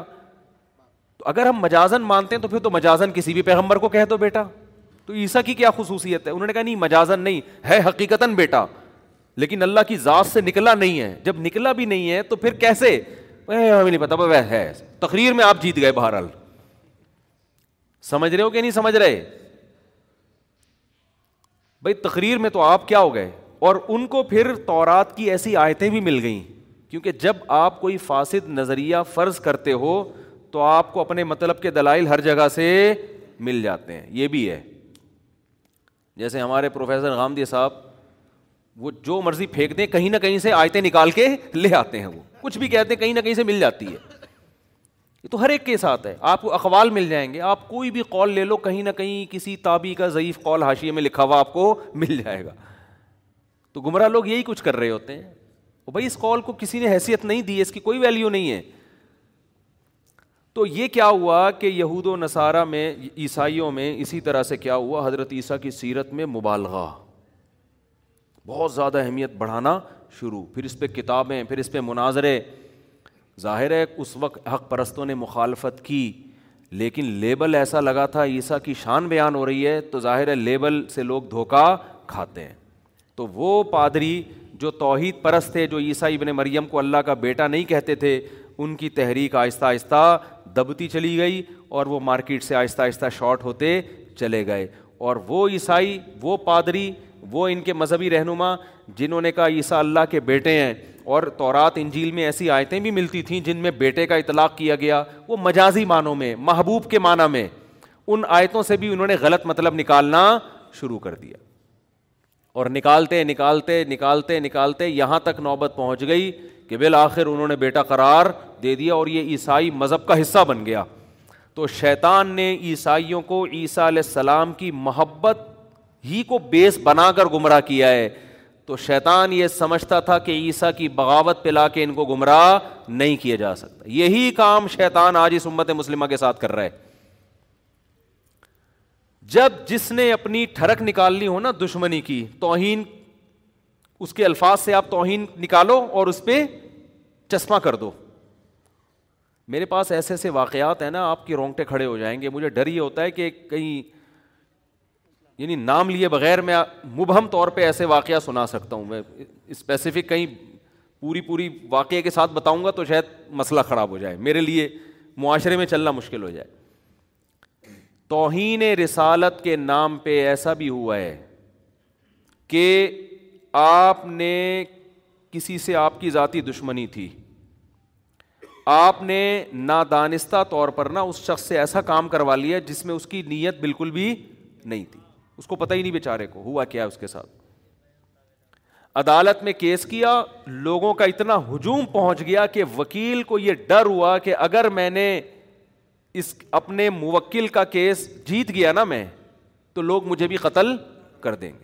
تو اگر ہم مجازن مانتے ہیں تو پھر تو مجازن کسی بھی پیغمبر کو کہہ دو بیٹا تو عیسا کی کیا خصوصیت ہے انہوں نے کہا نہیں مجازن نہیں ہے حقیقت بیٹا لیکن اللہ کی ذات سے نکلا نہیں ہے جب نکلا بھی نہیں ہے تو پھر کیسے ہمیں نہیں پتا ہے تقریر میں آپ جیت گئے بہرحال سمجھ رہے ہو کہ نہیں سمجھ رہے بھائی تقریر میں تو آپ کیا ہو گئے اور ان کو پھر تورات کی ایسی آیتیں بھی مل گئیں کیونکہ جب آپ کوئی فاسد نظریہ فرض کرتے ہو تو آپ کو اپنے مطلب کے دلائل ہر جگہ سے مل جاتے ہیں یہ بھی ہے جیسے ہمارے پروفیسر غامدی صاحب وہ جو مرضی پھینک دیں کہیں نہ کہیں سے آیتیں نکال کے لے آتے ہیں وہ کچھ بھی کہتے ہیں کہیں نہ کہیں سے مل جاتی ہے یہ تو ہر ایک کے ساتھ ہے آپ کو اخوال مل جائیں گے آپ کوئی بھی کال لے لو کہیں نہ کہیں کسی تابی کا ضعیف کال حاشیے میں لکھا ہوا آپ کو مل جائے گا تو گمراہ لوگ یہی کچھ کر رہے ہوتے ہیں بھائی اس کال کو کسی نے حیثیت نہیں دی اس کی کوئی ویلیو نہیں ہے تو یہ کیا ہوا کہ یہود و نصارہ میں عیسائیوں میں اسی طرح سے کیا ہوا حضرت عیسیٰ کی سیرت میں مبالغہ بہت زیادہ اہمیت بڑھانا شروع پھر اس پہ کتابیں پھر اس پہ مناظرے ظاہر ہے اس وقت حق پرستوں نے مخالفت کی لیکن لیبل ایسا لگا تھا عیسیٰ کی شان بیان ہو رہی ہے تو ظاہر ہے لیبل سے لوگ دھوکہ کھاتے ہیں تو وہ پادری جو توحید پرست تھے جو عیسیٰ ابن مریم کو اللہ کا بیٹا نہیں کہتے تھے ان کی تحریک آہستہ آہستہ دبتی چلی گئی اور وہ مارکیٹ سے آہستہ آہستہ شارٹ ہوتے چلے گئے اور وہ عیسائی وہ پادری وہ ان کے مذہبی رہنما جنہوں نے کہا عیسیٰ اللہ کے بیٹے ہیں اور تورات انجیل میں ایسی آیتیں بھی ملتی تھیں جن میں بیٹے کا اطلاق کیا گیا وہ مجازی معنوں میں محبوب کے معنی میں ان آیتوں سے بھی انہوں نے غلط مطلب نکالنا شروع کر دیا اور نکالتے نکالتے نکالتے نکالتے یہاں تک نوبت پہنچ گئی کہ بالآخر انہوں نے بیٹا قرار دے دیا اور یہ عیسائی مذہب کا حصہ بن گیا تو شیطان نے عیسائیوں کو عیسیٰ علیہ السلام کی محبت ہی کو بیس بنا کر گمراہ کیا ہے تو شیطان یہ سمجھتا تھا کہ عیسیٰ کی بغاوت پہ لا کے ان کو گمراہ نہیں کیا جا سکتا یہی کام شیطان آج اس امت مسلمہ کے ساتھ کر رہا ہے جب جس نے اپنی ٹھڑک نکالنی ہو نا دشمنی کی توہین اس کے الفاظ سے آپ توہین نکالو اور اس پہ چشمہ کر دو میرے پاس ایسے ایسے واقعات ہیں نا آپ کی رونگٹے کھڑے ہو جائیں گے مجھے ڈر یہ ہوتا ہے کہ کہیں یعنی نام لیے بغیر میں مبہم طور پہ ایسے واقعہ سنا سکتا ہوں میں اسپیسیفک کہیں پوری پوری واقعے کے ساتھ بتاؤں گا تو شاید مسئلہ خراب ہو جائے میرے لیے معاشرے میں چلنا مشکل ہو جائے توہین رسالت کے نام پہ ایسا بھی ہوا ہے کہ آپ نے کسی سے آپ کی ذاتی دشمنی تھی آپ نے نادانستہ طور پر نا اس شخص سے ایسا کام کروا لیا جس میں اس کی نیت بالکل بھی نہیں تھی اس کو پتا ہی نہیں بیچارے کو ہوا کیا اس کے ساتھ عدالت میں کیس کیا لوگوں کا اتنا ہجوم پہنچ گیا کہ وکیل کو یہ ڈر ہوا کہ اگر میں نے اس اپنے موکل کا کیس جیت گیا نا میں تو لوگ مجھے بھی قتل کر دیں گے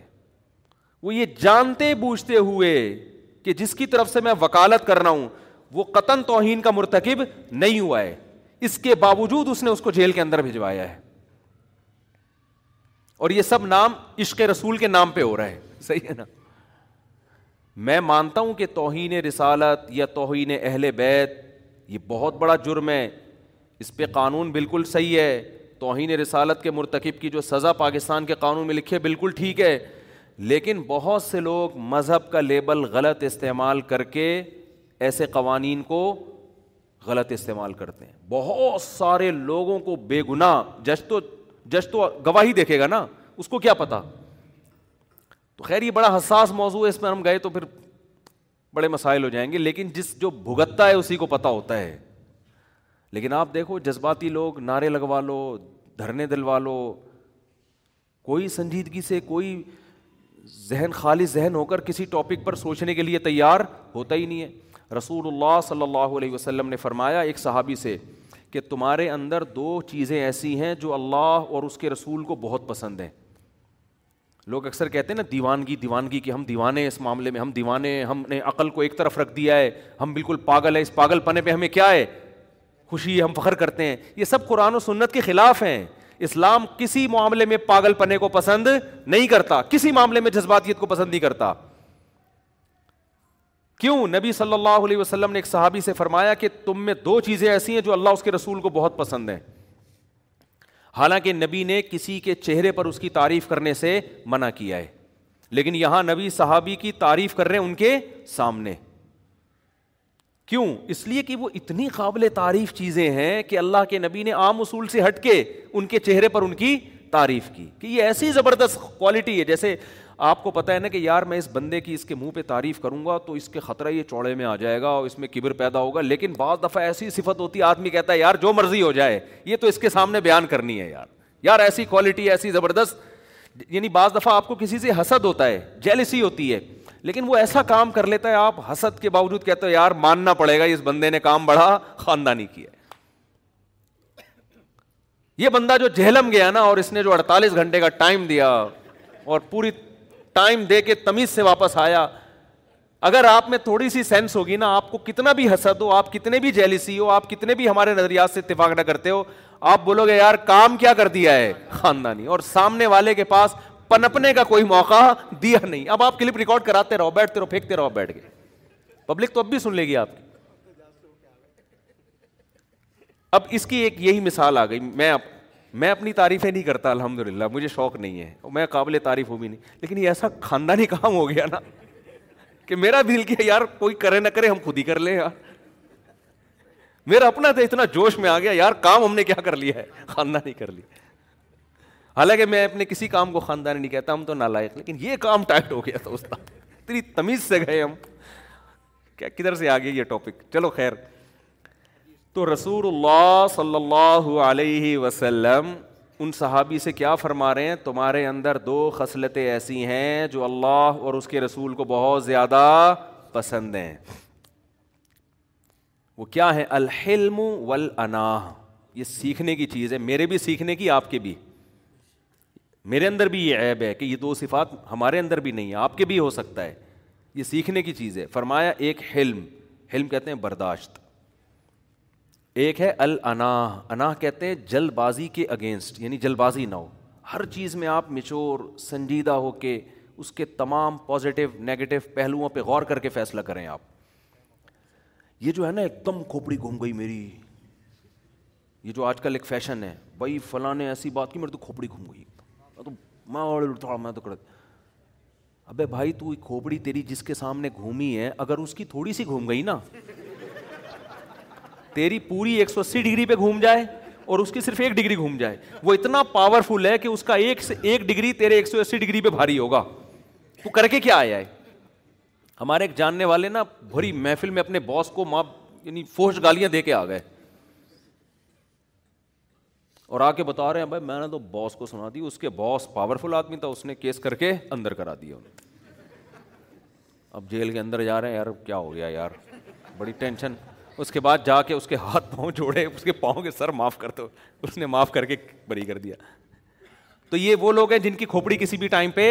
وہ یہ جانتے بوجھتے ہوئے کہ جس کی طرف سے میں وکالت کر رہا ہوں وہ قتل توہین کا مرتکب نہیں ہوا ہے اس کے باوجود اس نے اس کو جیل کے اندر بھجوایا ہے اور یہ سب نام عشق رسول کے نام پہ ہو رہا ہے صحیح ہے نا میں مانتا ہوں کہ توہین رسالت یا توہین اہل بیت یہ بہت بڑا جرم ہے اس پہ قانون بالکل صحیح ہے توہین رسالت کے مرتکب کی جو سزا پاکستان کے قانون میں لکھے بالکل ٹھیک ہے لیکن بہت سے لوگ مذہب کا لیبل غلط استعمال کر کے ایسے قوانین کو غلط استعمال کرتے ہیں بہت سارے لوگوں کو بے گناہ جج تو جج تو گواہی دیکھے گا نا اس کو کیا پتا تو خیر یہ بڑا حساس موضوع ہے اس میں ہم گئے تو پھر بڑے مسائل ہو جائیں گے لیکن جس جو بھگتتا ہے اسی کو پتہ ہوتا ہے لیکن آپ دیکھو جذباتی لوگ نعرے لگوا لو دھرنے دلوا لو کوئی سنجیدگی سے کوئی ذہن خالی ذہن ہو کر کسی ٹاپک پر سوچنے کے لیے تیار ہوتا ہی نہیں ہے رسول اللہ صلی اللہ علیہ وسلم نے فرمایا ایک صحابی سے کہ تمہارے اندر دو چیزیں ایسی ہیں جو اللہ اور اس کے رسول کو بہت پسند ہیں لوگ اکثر کہتے ہیں نا دیوانگی دیوانگی کہ ہم دیوانے اس معاملے میں ہم دیوانے ہم نے عقل کو ایک طرف رکھ دیا ہے ہم بالکل پاگل ہے اس پاگل پنے پہ ہمیں کیا ہے خوشی ہم فخر کرتے ہیں یہ سب قرآن و سنت کے خلاف ہیں اسلام کسی معاملے میں پاگل پنے کو پسند نہیں کرتا کسی معاملے میں جذباتیت کو پسند نہیں کرتا کیوں نبی صلی اللہ علیہ وسلم نے ایک صحابی سے فرمایا کہ تم میں دو چیزیں ایسی ہیں جو اللہ اس کے رسول کو بہت پسند ہیں حالانکہ نبی نے کسی کے چہرے پر اس کی تعریف کرنے سے منع کیا ہے لیکن یہاں نبی صحابی کی تعریف کر رہے ہیں ان کے سامنے کیوں اس لیے کہ وہ اتنی قابل تعریف چیزیں ہیں کہ اللہ کے نبی نے عام اصول سے ہٹ کے ان کے چہرے پر ان کی تعریف کی کہ یہ ایسی زبردست کوالٹی ہے جیسے آپ کو پتا ہے نا کہ یار میں اس بندے کی اس کے منہ پہ تعریف کروں گا تو اس کے خطرہ یہ چوڑے میں آ جائے گا اور اس میں کبر پیدا ہوگا لیکن بعض دفعہ ایسی صفت ہوتی ہے آدمی کہتا ہے یار جو مرضی ہو جائے یہ تو اس کے سامنے بیان کرنی ہے یار یار ایسی کوالٹی ایسی زبردست یعنی بعض دفعہ آپ کو کسی سے حسد ہوتا ہے جیلسی ہوتی ہے لیکن وہ ایسا کام کر لیتا ہے آپ حسد کے باوجود کہتے ہو یار ماننا پڑے گا اس بندے نے کام بڑھا خاندانی کیا یہ بندہ جو جہلم گیا نا اور اس نے جو اڑتالیس گھنٹے کا ٹائم دیا اور پوری ٹائم دے کے تمیز سے واپس آیا اگر آپ میں تھوڑی سی سینس ہوگی نا آپ کو کتنا بھی حسد ہو آپ کتنے بھی جیلیسی ہو آپ کتنے بھی ہمارے نظریات سے اتفاق نہ کرتے ہو آپ بولو گے یار کام کیا کر دیا ہے خاندانی اور سامنے والے کے پاس پنپنے کا کوئی موقع دیا نہیں اب آپ کلپ ریکارڈ کراتے رہو بیٹھتے رہو پھینکتے رہو بیٹھ کے پبلک تو اب بھی سن لے گی آپ کی اب اس کی ایک یہی مثال آ گئی میں آپ میں اپنی تعریفیں نہیں کرتا الحمد للہ مجھے شوق نہیں ہے میں قابل تعریف ہوں بھی نہیں لیکن یہ ایسا خاندانی کام ہو گیا نا کہ میرا دل کیا یار کوئی کرے نہ کرے ہم خود ہی کر لیں یار ہاں۔ میرا اپنا تھا اتنا جوش میں آ گیا یار کام ہم نے کیا کر لیا ہے خاندانی کر لی حالانکہ میں اپنے کسی کام کو خاندانی نہیں کہتا ہم تو نالائق لیکن یہ کام ٹائٹ ہو گیا تھا استاد اتنی تمیز سے گئے ہم کیا کدھر سے آ گیا یہ ٹاپک چلو خیر تو رسول اللہ صلی اللہ علیہ وسلم ان صحابی سے کیا فرما رہے ہیں تمہارے اندر دو خصلتیں ایسی ہیں جو اللہ اور اس کے رسول کو بہت زیادہ پسند ہیں وہ کیا ہیں الحلم والاناہ یہ سیکھنے کی چیز ہے میرے بھی سیکھنے کی آپ کے بھی میرے اندر بھی یہ عیب ہے کہ یہ دو صفات ہمارے اندر بھی نہیں ہیں آپ کے بھی ہو سکتا ہے یہ سیکھنے کی چیز ہے فرمایا ایک حلم حلم کہتے ہیں برداشت ایک ہے الہ انا کہتے ہیں جلد بازی کے اگینسٹ یعنی جلد بازی نہ ہو ہر چیز میں آپ مچور سنجیدہ ہو کے اس کے تمام پازیٹیو نگیٹو پہلوؤں پہ غور کر کے فیصلہ کریں آپ یہ جو ہے نا ایک دم کھوپڑی گھوم گئی میری یہ جو آج کل ایک فیشن ہے بھائی فلاں نے ایسی بات کی میرے تو کھوپڑی گھوم گئی میں تو ابے بھائی تو کھوپڑی تیری جس کے سامنے گھومی ہے اگر اس کی تھوڑی سی گھوم گئی نا تیری پوری ایک سو اسی ڈگری پہ گھوم جائے اور اس کی صرف ایک ڈگری گھوم جائے وہ اتنا پاورفل ہے کہ اس کا ایک سے ایک ڈگری تیرے ایک سو اسی ڈگری پہ بھاری ہوگا تو کر کے کیا آیا ہے ہمارے ایک جاننے والے نا بھری محفل میں اپنے باس کو ماں یعنی گالیاں دے کے آ گئے اور آ کے بتا رہے ہیں بھائی میں نے تو باس کو سنا دی اس کے باس پاورفل آدمی تھا اس نے کیس کر کے اندر کرا دیا اب جیل کے اندر جا رہے ہیں یار کیا ہو گیا یار بڑی ٹینشن اس کے بعد جا کے اس کے ہاتھ پاؤں جوڑے اس کے پاؤں کے سر معاف کر دو اس نے معاف کر کے بری کر دیا تو یہ وہ لوگ ہیں جن کی کھوپڑی کسی بھی ٹائم پہ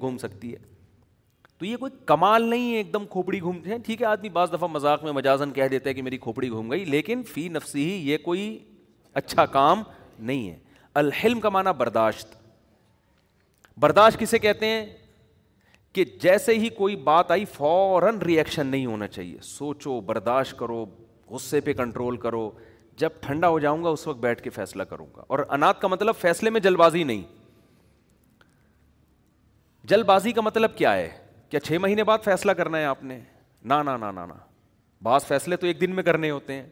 گھوم سکتی ہے تو یہ کوئی کمال نہیں ہے ایک دم کھوپڑی گھومتے ہیں ٹھیک ہے آدمی بعض دفعہ مذاق میں مجازن کہہ کہ میری کھوپڑی گھوم گئی لیکن فی نفسی ہی یہ کوئی اچھا کام نہیں ہے الحلم کا معنی برداشت برداشت کسے کہتے ہیں کہ جیسے ہی کوئی بات آئی فوراً ریئیکشن نہیں ہونا چاہیے سوچو برداشت کرو غصے پہ کنٹرول کرو جب ٹھنڈا ہو جاؤں گا اس وقت بیٹھ کے فیصلہ کروں گا اور انات کا مطلب فیصلے میں جلد بازی نہیں جلد بازی کا مطلب کیا ہے کیا چھ مہینے بعد فیصلہ کرنا ہے آپ نے نہ نہ بعض فیصلے تو ایک دن میں کرنے ہوتے ہیں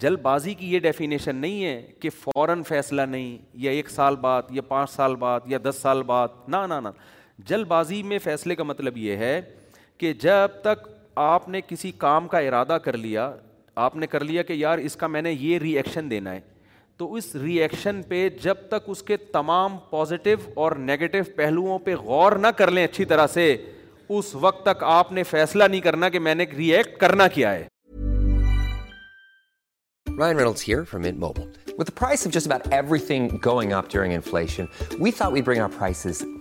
جلد بازی کی یہ ڈیفینیشن نہیں ہے کہ فوراً فیصلہ نہیں یا ایک سال بعد یا پانچ سال بعد یا دس سال بعد نہ نہ جلد بازی میں فیصلے کا مطلب یہ ہے کہ جب تک آپ نے کسی کام کا ارادہ کر لیا آپ نے کر لیا کہ یار اس کا میں نے یہ ری ایکشن دینا ہے تو اس ری ایکشن پہ جب تک اس کے تمام پازیٹیو اور نگیٹو پہلوؤں پہ غور نہ کر لیں اچھی طرح سے اس وقت تک آپ نے فیصلہ نہیں کرنا کہ میں نے ری ایکٹ کرنا کیا ہے Ryan Reynolds here from Mint Mobile. With the price of just about everything going up during inflation, we thought we'd bring our prices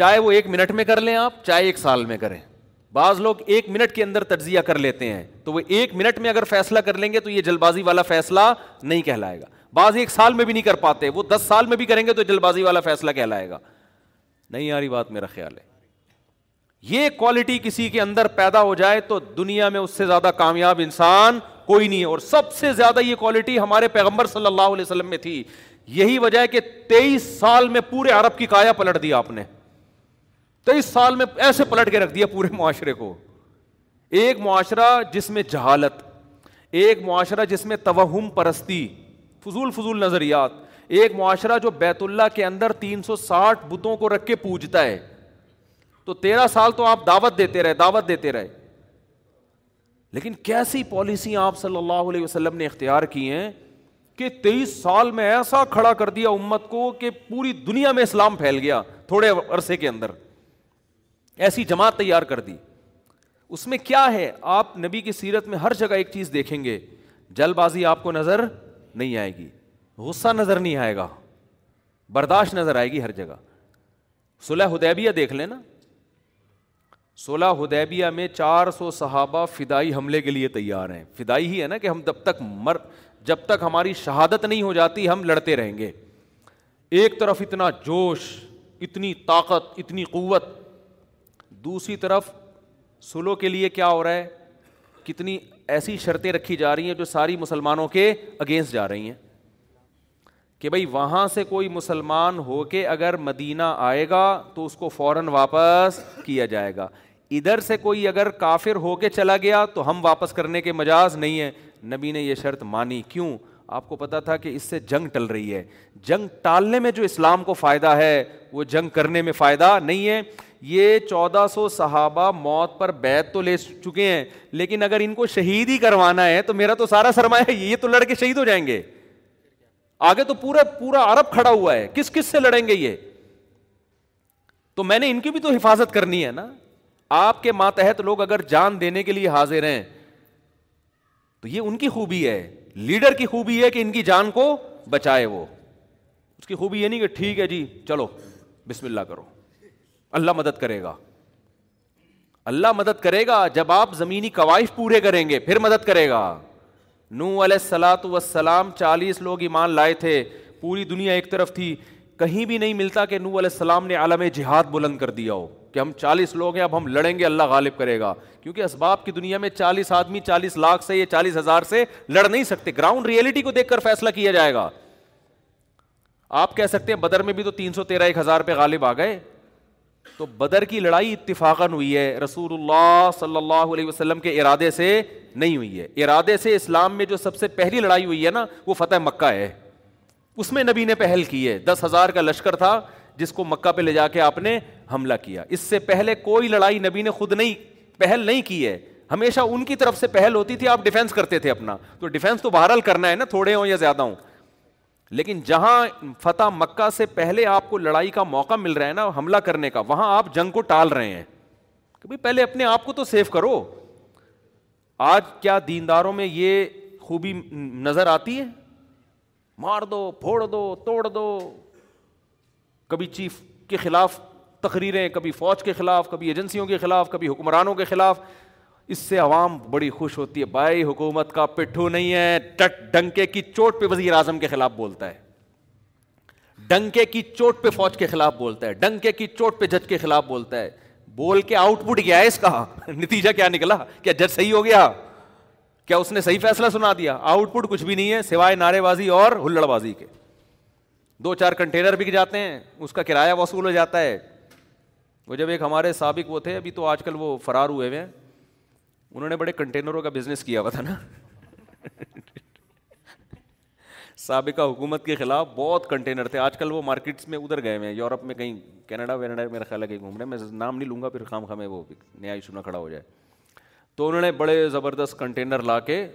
چاہے وہ ایک منٹ میں کر لیں آپ چاہے ایک سال میں کریں بعض لوگ ایک منٹ کے اندر تجزیہ کر لیتے ہیں تو وہ ایک منٹ میں اگر فیصلہ کر لیں گے تو یہ جلد بازی والا فیصلہ نہیں کہلائے گا بعض ایک سال میں بھی نہیں کر پاتے وہ دس سال میں بھی کریں گے تو جلد بازی والا فیصلہ کہلائے گا نہیں آ رہی بات میرا خیال ہے یہ کوالٹی کسی کے اندر پیدا ہو جائے تو دنیا میں اس سے زیادہ کامیاب انسان کوئی نہیں ہے اور سب سے زیادہ یہ کوالٹی ہمارے پیغمبر صلی اللہ علیہ وسلم میں تھی یہی وجہ ہے کہ تیئیس سال میں پورے عرب کی کایا پلٹ دیا آپ نے سال میں ایسے پلٹ کے رکھ دیا پورے معاشرے کو ایک معاشرہ جس میں جہالت ایک معاشرہ جس میں توہم پرستی فضول فضول نظریات ایک معاشرہ جو بیت اللہ کے اندر تین سو ساٹھ بتوں کو رکھ کے پوجتا ہے تو تیرہ سال تو آپ دعوت دیتے رہے دعوت دیتے رہے لیکن کیسی پالیسی آپ صلی اللہ علیہ وسلم نے اختیار کی ہیں کہ تیئیس سال میں ایسا کھڑا کر دیا امت کو کہ پوری دنیا میں اسلام پھیل گیا تھوڑے عرصے کے اندر ایسی جماعت تیار کر دی اس میں کیا ہے آپ نبی کی سیرت میں ہر جگہ ایک چیز دیکھیں گے جلد بازی آپ کو نظر نہیں آئے گی غصہ نظر نہیں آئے گا برداشت نظر آئے گی ہر جگہ صلح ہدیبیہ دیکھ لیں نا سلح ہدیبیہ میں چار سو صحابہ فدائی حملے کے لیے تیار ہیں فدائی ہی ہے نا کہ ہم جب تک مر جب تک ہماری شہادت نہیں ہو جاتی ہم لڑتے رہیں گے ایک طرف اتنا جوش اتنی طاقت اتنی قوت دوسری طرف سلو کے لیے کیا ہو رہا ہے کتنی ایسی شرطیں رکھی جا رہی ہیں جو ساری مسلمانوں کے اگینسٹ جا رہی ہیں کہ بھائی وہاں سے کوئی مسلمان ہو کے اگر مدینہ آئے گا تو اس کو فوراً واپس کیا جائے گا ادھر سے کوئی اگر کافر ہو کے چلا گیا تو ہم واپس کرنے کے مجاز نہیں ہے نبی نے یہ شرط مانی کیوں آپ کو پتا تھا کہ اس سے جنگ ٹل رہی ہے جنگ ٹالنے میں جو اسلام کو فائدہ ہے وہ جنگ کرنے میں فائدہ نہیں ہے یہ چودہ سو صحابہ موت پر بیت تو لے چکے ہیں لیکن اگر ان کو شہید ہی کروانا ہے تو میرا تو سارا سرمایہ ہے یہ تو لڑ کے شہید ہو جائیں گے آگے تو پورا پورا عرب کھڑا ہوا ہے کس کس سے لڑیں گے یہ تو میں نے ان کی بھی تو حفاظت کرنی ہے نا آپ کے ماتحت لوگ اگر جان دینے کے لیے حاضر ہیں تو یہ ان کی خوبی ہے لیڈر کی خوبی ہے کہ ان کی جان کو بچائے وہ اس کی خوبی یہ نہیں کہ ٹھیک ہے جی چلو بسم اللہ کرو اللہ مدد کرے گا اللہ مدد کرے گا جب آپ زمینی قوائف پورے کریں گے پھر مدد کرے گا نو علیہ السلاۃ وسلام چالیس لوگ ایمان لائے تھے پوری دنیا ایک طرف تھی کہیں بھی نہیں ملتا کہ نو علیہ السلام نے عالم جہاد بلند کر دیا ہو کہ ہم چالیس لوگ ہیں اب ہم لڑیں گے اللہ غالب کرے گا کیونکہ اسباب کی دنیا میں چالیس آدمی چالیس لاکھ سے یا چالیس ہزار سے لڑ نہیں سکتے گراؤنڈ ریئلٹی کو دیکھ کر فیصلہ کیا جائے گا آپ کہہ سکتے ہیں بدر میں بھی تو تین سو تیرہ ایک ہزار پہ غالب آ گئے تو بدر کی لڑائی اتفاقاً ہوئی ہے رسول اللہ صلی اللہ علیہ وسلم کے ارادے سے نہیں ہوئی ہے ارادے سے اسلام میں جو سب سے پہلی لڑائی ہوئی ہے نا وہ فتح مکہ ہے اس میں نبی نے پہل کی ہے دس ہزار کا لشکر تھا جس کو مکہ پہ لے جا کے آپ نے حملہ کیا اس سے پہلے کوئی لڑائی نبی نے خود نہیں پہل نہیں کی ہے ہمیشہ ان کی طرف سے پہل ہوتی تھی آپ ڈیفینس کرتے تھے اپنا تو ڈیفینس تو بہرحال کرنا ہے نا تھوڑے ہوں یا زیادہ ہوں لیکن جہاں فتح مکہ سے پہلے آپ کو لڑائی کا موقع مل رہا ہے نا حملہ کرنے کا وہاں آپ جنگ کو ٹال رہے ہیں کہ بھائی پہلے اپنے آپ کو تو سیف کرو آج کیا دینداروں میں یہ خوبی نظر آتی ہے مار دو پھوڑ دو توڑ دو کبھی چیف کے خلاف تقریریں کبھی فوج کے خلاف کبھی ایجنسیوں کے خلاف کبھی حکمرانوں کے خلاف اس سے عوام بڑی خوش ہوتی ہے بھائی حکومت کا پٹھو نہیں ہے ٹٹ ڈنکے کی چوٹ پہ وزیر اعظم کے خلاف بولتا ہے ڈنکے کی چوٹ پہ فوج کے خلاف بولتا ہے ڈنکے کی چوٹ پہ جج کے خلاف بولتا ہے بول کے آؤٹ پٹ کیا ہے اس کا نتیجہ کیا نکلا کیا جج صحیح ہو گیا کیا اس نے صحیح فیصلہ سنا دیا آؤٹ پٹ کچھ بھی نہیں ہے سوائے نعرے بازی اور ہلڑ بازی کے دو چار کنٹینر بک جاتے ہیں اس کا کرایہ وصول ہو جاتا ہے وہ جب ایک ہمارے سابق وہ تھے ابھی تو آج کل وہ فرار ہوئے ہوئے ہیں انہوں نے بڑے کنٹینروں کا بزنس کیا ہوا تھا نا سابقہ حکومت کے خلاف بہت کنٹینر تھے آج کل وہ مارکیٹس میں ادھر گئے ہوئے ہیں یورپ میں کہیں کینیڈا وینیڈا میرا خیال ہے کہیں گھوم رہے ہیں میں نام نہیں لوں گا پھر خام خامے وہ نیا ایشو نہ کھڑا ہو جائے تو انہوں نے بڑے زبردست کنٹینر لا کے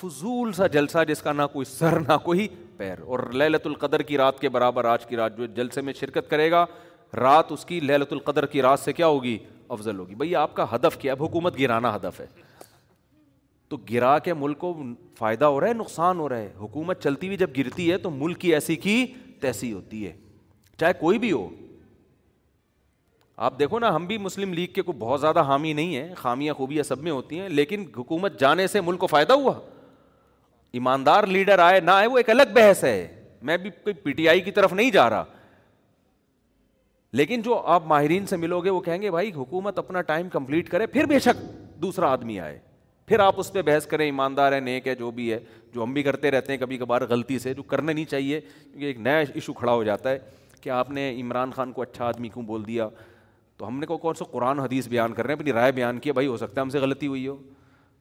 فضول سا جلسہ جس کا نہ کوئی سر نہ کوئی پیر اور للت القدر کی رات کے برابر آج کی رات جو جلسے میں شرکت کرے گا رات اس کی لہلت القدر کی رات سے کیا ہوگی افضل ہوگی بھائی آپ کا ہدف کیا اب حکومت گرانا ہدف ہے تو گرا کے ملک کو فائدہ ہو رہا ہے نقصان ہو رہا ہے حکومت چلتی ہوئی جب گرتی ہے تو ملک کی ایسی کی تیسی ہوتی ہے چاہے کوئی بھی ہو آپ دیکھو نا ہم بھی مسلم لیگ کے کو بہت زیادہ حامی نہیں ہیں خامیاں خوبیاں سب میں ہوتی ہیں لیکن حکومت جانے سے ملک کو فائدہ ہوا ایماندار لیڈر آئے نہ آئے وہ ایک الگ بحث ہے میں بھی کوئی پی ٹی آئی کی طرف نہیں جا رہا لیکن جو آپ ماہرین سے ملو گے وہ کہیں گے بھائی حکومت اپنا ٹائم کمپلیٹ کرے پھر بے شک دوسرا آدمی آئے پھر آپ اس پہ بحث کریں ایماندار ہے نیک ہے جو بھی ہے جو ہم بھی کرتے رہتے ہیں کبھی کبھار غلطی سے جو کرنا نہیں چاہیے کیونکہ ایک نیا ایشو کھڑا ہو جاتا ہے کہ آپ نے عمران خان کو اچھا آدمی کیوں بول دیا تو ہم نے کو کون سا قرآن حدیث بیان کر رہے ہیں اپنی رائے بیان کیا بھائی ہو سکتا ہے ہم سے غلطی ہوئی ہو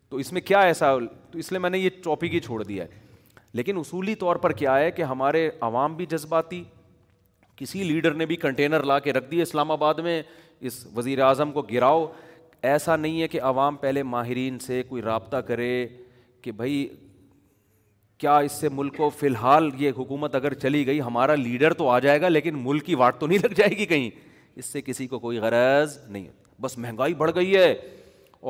تو اس میں کیا ایسا تو اس لیے میں نے یہ ٹاپک ہی چھوڑ دیا ہے لیکن اصولی طور پر کیا ہے کہ ہمارے عوام بھی جذباتی کسی لیڈر نے بھی کنٹینر لا کے رکھ دیے اسلام آباد میں اس وزیر اعظم کو گراؤ ایسا نہیں ہے کہ عوام پہلے ماہرین سے کوئی رابطہ کرے کہ بھائی کیا اس سے ملک کو فی الحال یہ حکومت اگر چلی گئی ہمارا لیڈر تو آ جائے گا لیکن ملک کی واٹ تو نہیں لگ جائے گی کہیں اس سے کسی کو کوئی غرض نہیں بس مہنگائی بڑھ گئی ہے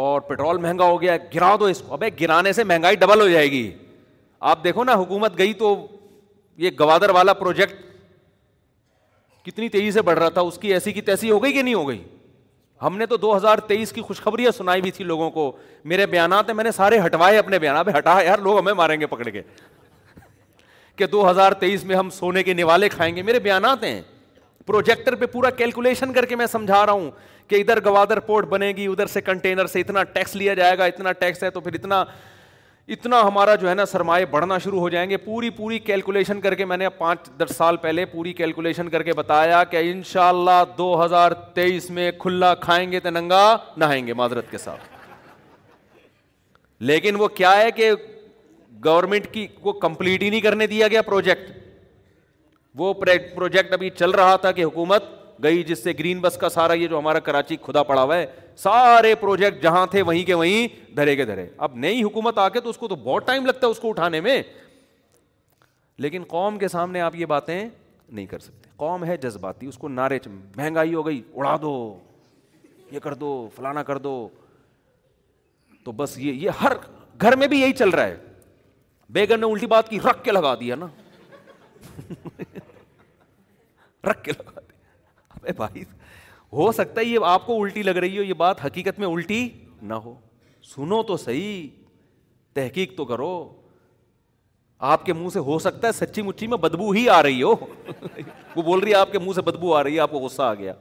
اور پٹرول مہنگا ہو گیا ہے گرا دو اس کو ابے گرانے سے مہنگائی ڈبل ہو جائے گی آپ دیکھو نا حکومت گئی تو یہ گوادر والا پروجیکٹ کتنی تیزی سے بڑھ رہا تھا اس کی ایسی کی تیسی ہو گئی کہ نہیں ہو گئی ہم نے تو دو ہزار تیئیس کی خوشخبریاں سنائی بھی تھی لوگوں کو میرے بیانات ہیں میں نے سارے ہٹوائے اپنے بیانات پہ ہٹا یار لوگ ہمیں ماریں گے پکڑ کے کہ دو ہزار تیئیس میں ہم سونے کے نوالے کھائیں گے میرے بیانات ہیں پروجیکٹر پہ پورا کیلکولیشن کر کے میں سمجھا رہا ہوں کہ ادھر گوادر پورٹ بنے گی ادھر سے کنٹینر سے اتنا ٹیکس لیا جائے گا اتنا ٹیکس ہے تو پھر اتنا اتنا ہمارا جو ہے نا سرمایہ بڑھنا شروع ہو جائیں گے پوری پوری کیلکولیشن کر کے میں نے پانچ دس سال پہلے پوری کیلکولیشن کر کے بتایا کہ ان شاء اللہ دو ہزار تیئیس میں کھلا کھائیں گے تو ننگا نہائیں گے معذرت کے ساتھ لیکن وہ کیا ہے کہ گورنمنٹ کی کو کمپلیٹ ہی نہیں کرنے دیا گیا پروجیکٹ وہ پروجیکٹ ابھی چل رہا تھا کہ حکومت گئی جس سے گرین بس کا سارا یہ جو ہمارا کراچی خدا پڑا ہوا ہے سارے پروجیکٹ جہاں تھے وہیں کے وہیں دھرے کے دھرے اب نئی حکومت آ کے تو اس کو تو بہت ٹائم لگتا ہے اس کو اٹھانے میں لیکن قوم قوم کے سامنے آپ یہ باتیں نہیں کر سکتے ہے جذباتی اس کو مہنگائی ہو گئی اڑا دو یہ کر دو فلانا کر دو تو بس یہ یہ ہر گھر میں بھی یہی چل رہا ہے بیگن نے الٹی بات کی رکھ کے لگا دیا نا رکھ کے لگا بھائی ہو سکتا ہے یہ آپ کو الٹی لگ رہی ہو یہ بات حقیقت میں الٹی نہ ہو سنو تو صحیح تحقیق تو کرو آپ کے منہ سے ہو سکتا ہے سچی مچی میں بدبو ہی آ رہی ہو وہ بول رہی ہے آپ کے منہ سے بدبو آ رہی ہے آپ کو غصہ آ گیا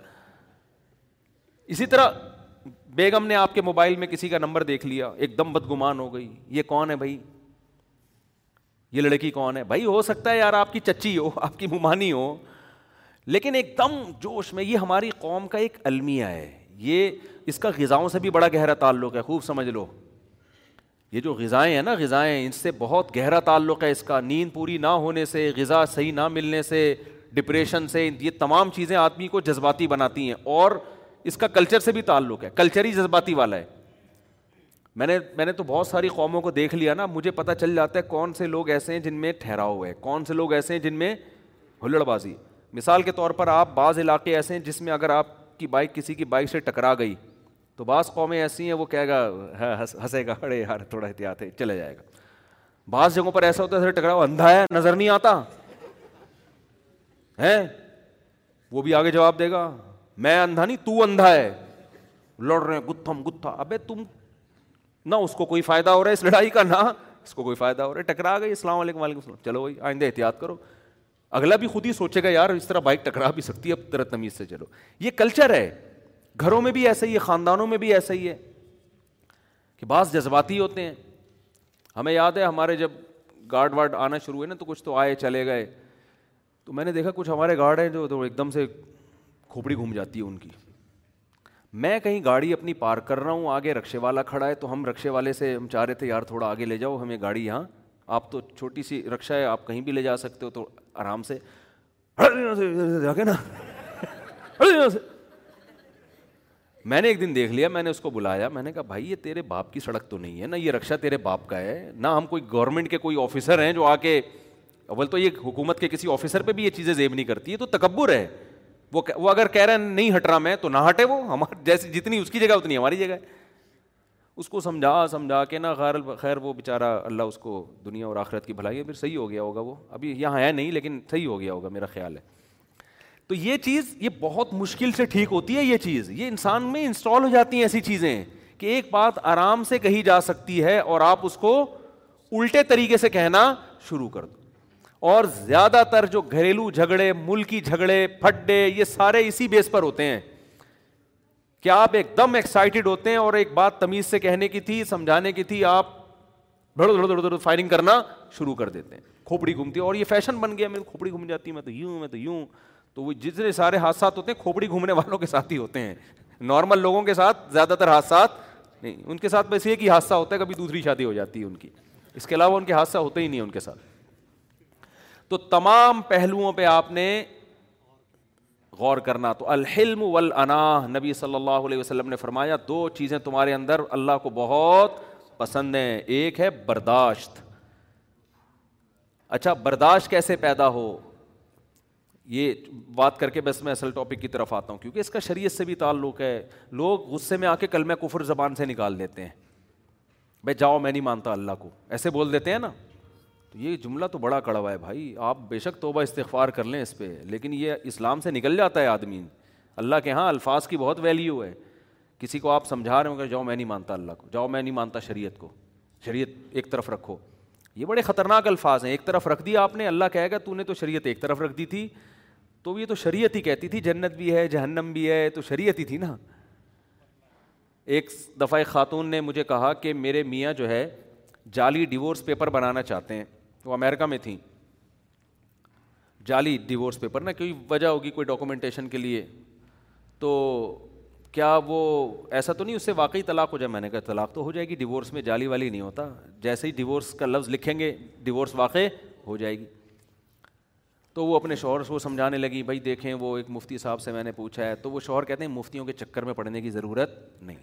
اسی طرح بیگم نے آپ کے موبائل میں کسی کا نمبر دیکھ لیا ایک دم بدگمان ہو گئی یہ کون ہے بھائی یہ لڑکی کون ہے بھائی ہو سکتا ہے یار آپ کی چچی ہو آپ کی ممانی ہو لیکن ایک دم جوش میں یہ ہماری قوم کا ایک المیہ ہے یہ اس کا غذاؤں سے بھی بڑا گہرا تعلق ہے خوب سمجھ لو یہ جو غذائیں ہیں نا غذائیں ان سے بہت گہرا تعلق ہے اس کا نیند پوری نہ ہونے سے غذا صحیح نہ ملنے سے ڈپریشن سے یہ تمام چیزیں آدمی کو جذباتی بناتی ہیں اور اس کا کلچر سے بھی تعلق ہے کلچر ہی جذباتی والا ہے میں نے میں نے تو بہت ساری قوموں کو دیکھ لیا نا مجھے پتہ چل جاتا ہے کون سے لوگ ایسے ہیں جن میں ٹھہراؤ ہے کون سے لوگ ایسے ہیں جن میں ہلڑ بازی مثال کے طور پر آپ بعض علاقے ایسے ہیں جس میں اگر آپ کی بائک کسی کی بائک سے ٹکرا گئی تو بعض قومیں ایسی ہیں وہ کہے گا ہاں، گا ہنسے یار تھوڑا احتیاط ہے چلے جائے گا بعض جگہوں پر ایسا ہوتا ہے ٹکرا اندھا ہے نظر نہیں آتا ہے وہ بھی آگے جواب دے گا میں اندھا نہیں تو اندھا ہے لڑ رہے ہیں گتھم گتھا ابے تم نہ اس کو کوئی فائدہ ہو رہا ہے اس لڑائی کا نہ اس کو کوئی فائدہ ہو رہا ہے ٹکرا گئی السلام علیکم وعلیکم السلام چلو بھائی آئندہ احتیاط کرو اگلا بھی خود ہی سوچے گا یار اس طرح بائک ٹکرا بھی سکتی ہے اب طرح تمیز سے چلو یہ کلچر ہے گھروں میں بھی ایسا ہی ہے خاندانوں میں بھی ایسا ہی ہے کہ بعض جذباتی ہوتے ہیں ہمیں یاد ہے ہمارے جب گارڈ وارڈ آنا شروع ہوئے نا تو کچھ تو آئے چلے گئے تو میں نے دیکھا کچھ ہمارے گارڈ ہیں جو تو ایک دم سے کھوپڑی گھوم جاتی ہے ان کی میں کہیں گاڑی اپنی پارک کر رہا ہوں آگے رکشے والا کھڑا ہے تو ہم رکشے والے سے ہم چاہ رہے تھے یار تھوڑا آگے لے جاؤ ہم یہ گاڑی یہاں آپ تو چھوٹی سی رکشا ہے آپ کہیں بھی لے جا سکتے ہو تو آرام سے نا میں نے ایک دن دیکھ لیا میں نے اس کو بلایا میں نے کہا بھائی یہ تیرے باپ کی سڑک تو نہیں ہے نہ یہ رکشا تیرے باپ کا ہے نہ ہم کوئی گورنمنٹ کے کوئی آفیسر ہیں جو آ کے اول تو یہ حکومت کے کسی آفیسر پہ بھی یہ چیزیں زیب نہیں کرتی ہے تو تکبر ہے وہ اگر کہہ رہے ہیں نہیں ہٹ رہا میں تو نہ ہٹے وہ ہمارے جیسے جتنی اس کی جگہ اتنی ہماری جگہ ہے اس کو سمجھا سمجھا نا خیر خیر وہ بیچارہ اللہ اس کو دنیا اور آخرت کی بھلائی ہے پھر صحیح ہو گیا ہوگا وہ ابھی یہاں ہے نہیں لیکن صحیح ہو گیا ہوگا میرا خیال ہے تو یہ چیز یہ بہت مشکل سے ٹھیک ہوتی ہے یہ چیز یہ انسان میں انسٹال ہو جاتی ہیں ایسی چیزیں کہ ایک بات آرام سے کہی جا سکتی ہے اور آپ اس کو الٹے طریقے سے کہنا شروع کر دو اور زیادہ تر جو گھریلو جھگڑے ملکی جھگڑے پھڈے یہ سارے اسی بیس پر ہوتے ہیں کیا آپ ایک دم ایکسائٹیڈ ہوتے ہیں اور ایک بات تمیز سے کہنے کی تھی سمجھانے کی تھی آپ بھڑو دھڑو دھڑو دھڑو فائرنگ کرنا شروع کر دیتے ہیں کھوپڑی گھومتی ہے اور یہ فیشن بن گیا میری کھوپڑی گھوم جاتی میں تو یوں میں تو یوں تو وہ جتنے سارے حادثات ہوتے ہیں کھوپڑی گھومنے والوں کے ساتھ ہی ہوتے ہیں نارمل لوگوں کے ساتھ زیادہ تر حادثات نہیں ان کے ساتھ بس ایک ہی حادثہ ہوتا ہے کبھی دوسری شادی ہو جاتی ہے ان کی اس کے علاوہ ان کے حادثہ ہوتے ہی نہیں ان کے ساتھ تو تمام پہلوؤں پہ آپ نے غور کرنا تو الحلم و نبی صلی اللہ علیہ وسلم نے فرمایا دو چیزیں تمہارے اندر اللہ کو بہت پسند ہیں ایک ہے برداشت اچھا برداشت کیسے پیدا ہو یہ بات کر کے بس میں اصل ٹاپک کی طرف آتا ہوں کیونکہ اس کا شریعت سے بھی تعلق ہے لوگ غصے میں آ کے کلمہ کفر زبان سے نکال دیتے ہیں بھائی جاؤ میں نہیں مانتا اللہ کو ایسے بول دیتے ہیں نا تو یہ جملہ تو بڑا کڑوا ہے بھائی آپ بے شک توبہ استغفار کر لیں اس پہ لیکن یہ اسلام سے نکل جاتا ہے آدمی اللہ کے ہاں الفاظ کی بہت ویلیو ہے کسی کو آپ سمجھا رہے ہوں کہ جاؤ میں نہیں مانتا اللہ کو جاؤ میں نہیں مانتا شریعت کو شریعت ایک طرف رکھو یہ بڑے خطرناک الفاظ ہیں ایک طرف رکھ دیا آپ نے اللہ کہے گا تو نے تو شریعت ایک طرف رکھ دی تھی تو یہ تو شریعت ہی کہتی تھی جنت بھی ہے جہنم بھی ہے تو شریعت ہی تھی نا ایک دفعہ خاتون نے مجھے کہا کہ میرے میاں جو ہے جعلی ڈیورس پیپر بنانا چاہتے ہیں وہ امیرکا میں تھیں جعلی ڈیورس پیپر نا کوئی وجہ ہوگی کوئی ڈاکومنٹیشن کے لیے تو کیا وہ ایسا تو نہیں اس سے واقعی طلاق ہو جائے میں نے کہا طلاق تو ہو جائے گی ڈیورس میں جعلی والی نہیں ہوتا جیسے ہی ڈیورس کا لفظ لکھیں گے ڈیورس واقع ہو جائے گی تو وہ اپنے شوہر کو سمجھانے لگی بھائی دیکھیں وہ ایک مفتی صاحب سے میں نے پوچھا ہے تو وہ شوہر کہتے ہیں مفتیوں کے چکر میں پڑھنے کی ضرورت نہیں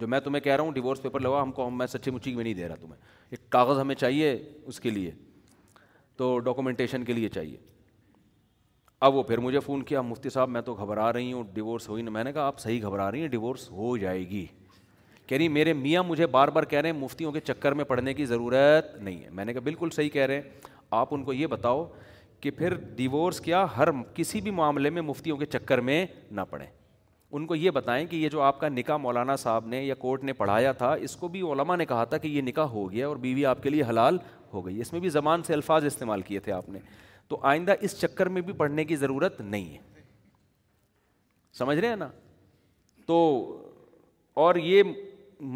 جو میں تمہیں کہہ رہا ہوں ڈیورس پیپر لگا ہم کو میں سچی مچی میں نہیں دے رہا تمہیں ایک کاغذ ہمیں چاہیے اس کے لیے تو ڈاکومنٹیشن کے لیے چاہیے اب وہ پھر مجھے فون کیا مفتی صاحب میں تو گھبرا رہی ہوں ڈیورس ہوئی نہیں میں نے کہا آپ صحیح گھبرا رہی ہیں ڈیورس ہو جائے گی کہہ رہی میرے میاں مجھے بار بار کہہ رہے ہیں مفتیوں کے چکر میں پڑھنے کی ضرورت نہیں ہے میں نے کہا بالکل صحیح کہہ رہے ہیں آپ ان کو یہ بتاؤ کہ پھر ڈیورس کیا ہر کسی بھی معاملے میں مفتیوں کے چکر میں نہ پڑھیں ان کو یہ بتائیں کہ یہ جو آپ کا نکاح مولانا صاحب نے یا کورٹ نے پڑھایا تھا اس کو بھی علماء نے کہا تھا کہ یہ نکاح ہو گیا اور بیوی آپ کے لیے حلال ہو گئی اس میں بھی زبان سے الفاظ استعمال کیے تھے آپ نے تو آئندہ اس چکر میں بھی پڑھنے کی ضرورت نہیں ہے سمجھ رہے ہیں نا تو اور یہ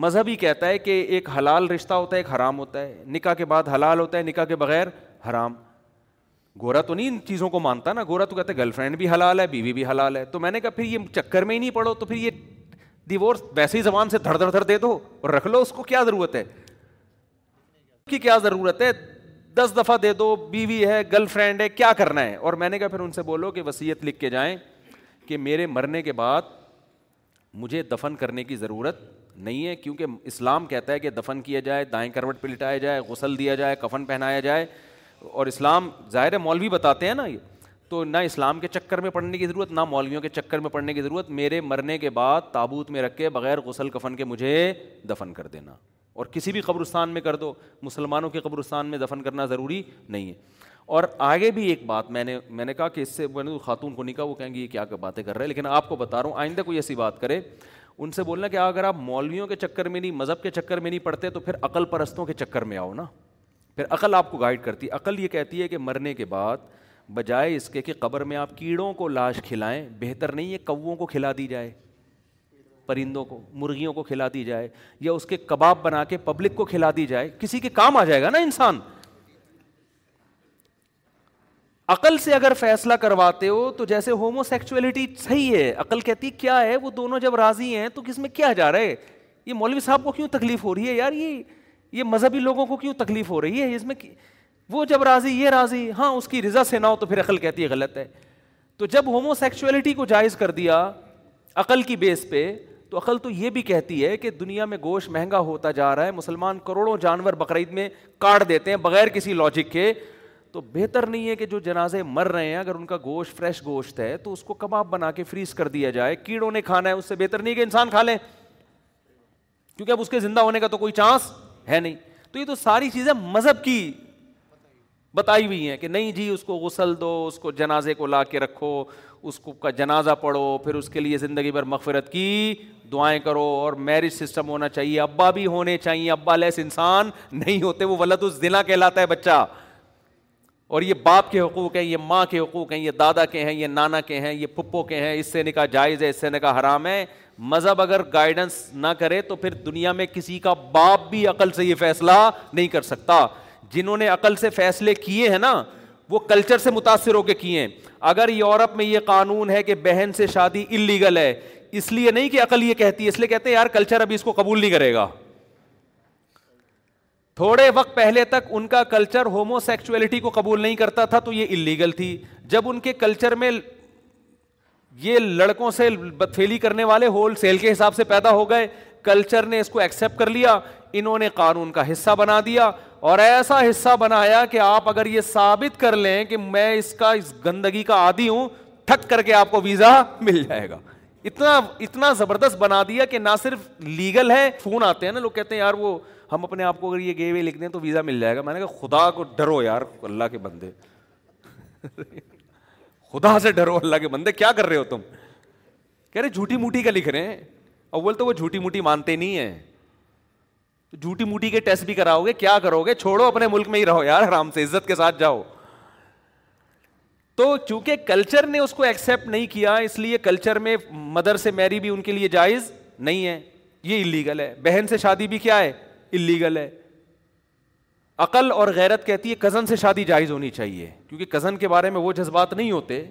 مذہب ہی کہتا ہے کہ ایک حلال رشتہ ہوتا ہے ایک حرام ہوتا ہے نکاح کے بعد حلال ہوتا ہے نکاح کے بغیر حرام گورا تو نہیں ان چیزوں کو مانتا نا گورا تو کہتے گرل فرینڈ بھی حلال ہے بیوی بھی حلال ہے تو میں نے کہا پھر یہ چکر میں ہی نہیں پڑھو تو پھر یہ ڈیورس ہی زبان سے دھڑ دھڑ دھڑ دے دو اور رکھ لو اس کو کیا ضرورت ہے کی کیا ضرورت ہے دس دفعہ دے دو بیوی ہے گرل فرینڈ ہے کیا کرنا ہے اور میں نے کہا پھر ان سے بولو کہ وصیت لکھ کے جائیں کہ میرے مرنے کے بعد مجھے دفن کرنے کی ضرورت نہیں ہے کیونکہ اسلام کہتا ہے کہ دفن کیا جائے دائیں کروٹ پلٹایا جائے غسل دیا جائے کفن پہنایا جائے اور اسلام ظاہر مولوی بتاتے ہیں نا یہ تو نہ اسلام کے چکر میں پڑھنے کی ضرورت نہ مولویوں کے چکر میں پڑھنے کی ضرورت میرے مرنے کے بعد تابوت میں رکھ کے بغیر غسل کفن کے مجھے دفن کر دینا اور کسی بھی قبرستان میں کر دو مسلمانوں کے قبرستان میں دفن کرنا ضروری نہیں ہے اور آگے بھی ایک بات میں نے میں نے کہا کہ اس سے میں نے خاتون کو نہیں کہا وہ کہیں گے یہ کیا باتیں کر رہے ہیں لیکن آپ کو بتا رہا ہوں آئندہ کوئی ایسی بات کرے ان سے بولنا کہ اگر آپ مولویوں کے چکر میں نہیں مذہب کے چکر میں نہیں پڑھتے تو پھر عقل پرستوں کے چکر میں آؤ نا پھر عقل آپ کو گائڈ کرتی ہے عقل یہ کہتی ہے کہ مرنے کے بعد بجائے اس کے کہ قبر میں آپ کیڑوں کو لاش کھلائیں بہتر نہیں ہے کووں کو کھلا دی جائے پرندوں کو مرغیوں کو کھلا دی جائے یا اس کے کباب بنا کے پبلک کو کھلا دی جائے کسی کے کام آ جائے گا نا انسان عقل سے اگر فیصلہ کرواتے ہو تو جیسے ہومو سیکچولیٹی صحیح ہے عقل کہتی کیا ہے وہ دونوں جب راضی ہیں تو کس میں کیا جا رہا ہے یہ مولوی صاحب کو کیوں تکلیف ہو رہی ہے یار یہ یہ مذہبی لوگوں کو کیوں تکلیف ہو رہی ہے اس میں وہ جب راضی یہ راضی ہاں اس کی رضا سے نہ ہو تو پھر عقل کہتی ہے غلط ہے تو جب ہومو سیکچویلٹی کو جائز کر دیا عقل کی بیس پہ تو عقل تو یہ بھی کہتی ہے کہ دنیا میں گوشت مہنگا ہوتا جا رہا ہے مسلمان کروڑوں جانور بقرعید میں کاٹ دیتے ہیں بغیر کسی لاجک کے تو بہتر نہیں ہے کہ جو جنازے مر رہے ہیں اگر ان کا گوشت فریش گوشت ہے تو اس کو کباب بنا کے فریز کر دیا جائے کیڑوں نے کھانا ہے اس سے بہتر نہیں کہ انسان کھا لیں کیونکہ اب اس کے زندہ ہونے کا تو کوئی چانس ہے نہیں تو یہ تو ساری چیزیں مذہب کی بتائی ہوئی ہیں کہ نہیں جی اس کو غسل دو اس کو جنازے کو لا کے رکھو اس کو کا جنازہ پڑھو پھر اس کے لیے زندگی بھر مغفرت کی دعائیں کرو اور میرج سسٹم ہونا چاہیے ابا بھی ہونے چاہیے ابا لیس انسان نہیں ہوتے وہ ولد اس دلا کہلاتا ہے بچہ اور یہ باپ کے حقوق ہیں یہ ماں کے حقوق ہیں یہ دادا کے ہیں یہ نانا کے ہیں یہ پھپھو کے ہیں اس سے نکاح جائز ہے اس سے نکاح حرام ہے مذہب اگر گائیڈنس نہ کرے تو پھر دنیا میں کسی کا باپ بھی عقل سے یہ فیصلہ نہیں کر سکتا جنہوں نے عقل سے فیصلے کیے ہیں نا وہ کلچر سے متاثر ہو کے کیے ہیں اگر یورپ میں یہ قانون ہے کہ بہن سے شادی انلیگل ہے اس لیے نہیں کہ عقل یہ کہتی ہے اس لیے کہتے ہیں یار کلچر ابھی اس کو قبول نہیں کرے گا تھوڑے وقت پہلے تک ان کا کلچر ہومو سیکچویلٹی کو قبول نہیں کرتا تھا تو یہ انلیگل تھی جب ان کے کلچر میں یہ لڑکوں سے بدفیلی کرنے والے ہول سیل کے حساب سے پیدا ہو گئے کلچر نے اس کو ایکسپٹ کر لیا انہوں نے قانون کا حصہ بنا دیا اور ایسا حصہ بنایا کہ آپ اگر یہ ثابت کر لیں کہ میں اس کا اس گندگی کا عادی ہوں تھک کر کے آپ کو ویزا مل جائے گا اتنا اتنا زبردست بنا دیا کہ نہ صرف لیگل ہے فون آتے ہیں نا لوگ کہتے ہیں یار وہ ہم اپنے آپ کو اگر یہ گئے ہوئے لکھ دیں تو ویزا مل جائے گا میں نے کہا خدا کو ڈرو یار اللہ کے بندے خدا سے ڈرو اللہ کے بندے کیا کر رہے ہو تم کہہ رہے جھوٹی موٹی کا لکھ رہے ہیں اول تو وہ جھوٹی موٹی مانتے نہیں ہیں جھوٹی موٹی کے ٹیسٹ بھی کراؤ گے کیا کرو گے چھوڑو اپنے ملک میں ہی رہو یار آرام سے عزت کے ساتھ جاؤ تو چونکہ کلچر نے اس کو ایکسپٹ نہیں کیا اس لیے کلچر میں مدر سے میری بھی ان کے لیے جائز نہیں ہے یہ اللیگل ہے بہن سے شادی بھی کیا ہے اللیگل ہے عقل اور غیرت کہتی ہے کزن سے شادی جائز ہونی چاہیے کیونکہ کزن کے بارے میں وہ جذبات نہیں ہوتے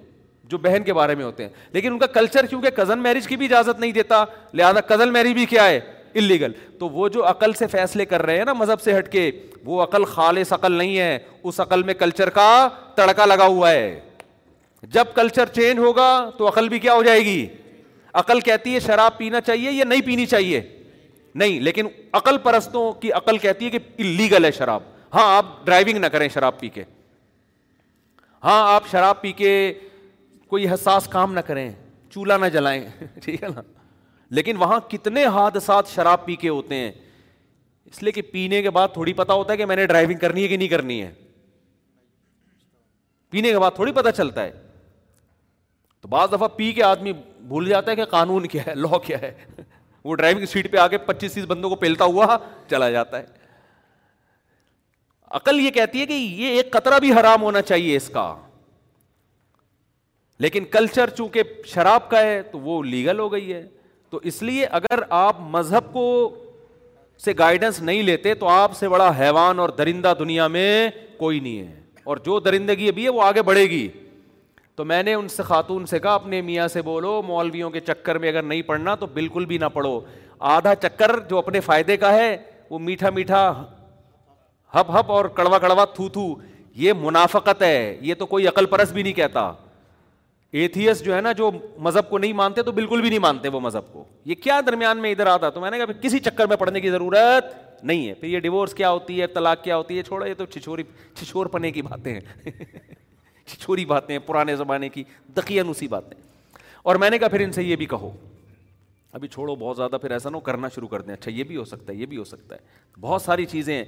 جو بہن کے بارے میں ہوتے ہیں لیکن ان کا کلچر کیونکہ کزن میرج کی بھی اجازت نہیں دیتا لہٰذا کزن میرج بھی کیا ہے اللیگل تو وہ جو عقل سے فیصلے کر رہے ہیں نا مذہب سے ہٹ کے وہ عقل خالص عقل نہیں ہے اس عقل میں کلچر کا تڑکا لگا ہوا ہے جب کلچر چینج ہوگا تو عقل بھی کیا ہو جائے گی عقل کہتی ہے شراب پینا چاہیے یا نہیں پینی چاہیے نہیں لیکن عقل پرستوں کی عقل کہتی ہے کہ اللیگل ہے شراب ہاں آپ ڈرائیونگ نہ کریں شراب پی کے ہاں آپ شراب پی کے کوئی حساس کام نہ کریں چولہا نہ جلائیں ٹھیک ہے نا لیکن وہاں کتنے حادثات شراب پی کے ہوتے ہیں اس لیے کہ پینے کے بعد تھوڑی پتا ہوتا ہے کہ میں نے ڈرائیونگ کرنی ہے کہ نہیں کرنی ہے پینے کے بعد تھوڑی پتا چلتا ہے تو بعض دفعہ پی کے آدمی بھول جاتا ہے کہ قانون کیا ہے لا کیا ہے وہ ڈرائیونگ سیٹ پہ آ کے پچیس تیس بندوں کو پھیلتا ہوا چلا جاتا ہے عقل یہ کہتی ہے کہ یہ ایک قطرہ بھی حرام ہونا چاہیے اس کا لیکن کلچر چونکہ شراب کا ہے تو وہ لیگل ہو گئی ہے تو اس لیے اگر آپ مذہب کو سے گائیڈنس نہیں لیتے تو آپ سے بڑا حیوان اور درندہ دنیا میں کوئی نہیں ہے اور جو درندگی ابھی ہے وہ آگے بڑھے گی تو میں نے ان سے خاتون سے کہا اپنے میاں سے بولو مولویوں کے چکر میں اگر نہیں پڑھنا تو بالکل بھی نہ پڑھو آدھا چکر جو اپنے فائدے کا ہے وہ میٹھا میٹھا ہپ اور کڑوا کڑوا تھو تھو یہ منافقت ہے یہ تو کوئی عقل پرس بھی نہیں کہتا ایتھیس جو ہے نا جو مذہب کو نہیں مانتے تو بالکل بھی نہیں مانتے وہ مذہب کو یہ کیا درمیان میں ادھر آتا تو میں نے کہا کسی چکر میں پڑھنے کی ضرورت نہیں ہے پھر یہ ڈیوس کیا ہوتی ہے طلاق کیا ہوتی ہے یہ تو چھچوری چھچور پنے کی باتیں ہیں چھچوری باتیں ہیں پرانے زمانے کی دقی اسی باتیں اور میں نے کہا پھر ان سے یہ بھی کہو ابھی چھوڑو بہت زیادہ پھر ایسا نہ کرنا شروع کر دیں اچھا یہ بھی ہو سکتا ہے یہ بھی ہو سکتا ہے بہت ساری چیزیں ہیں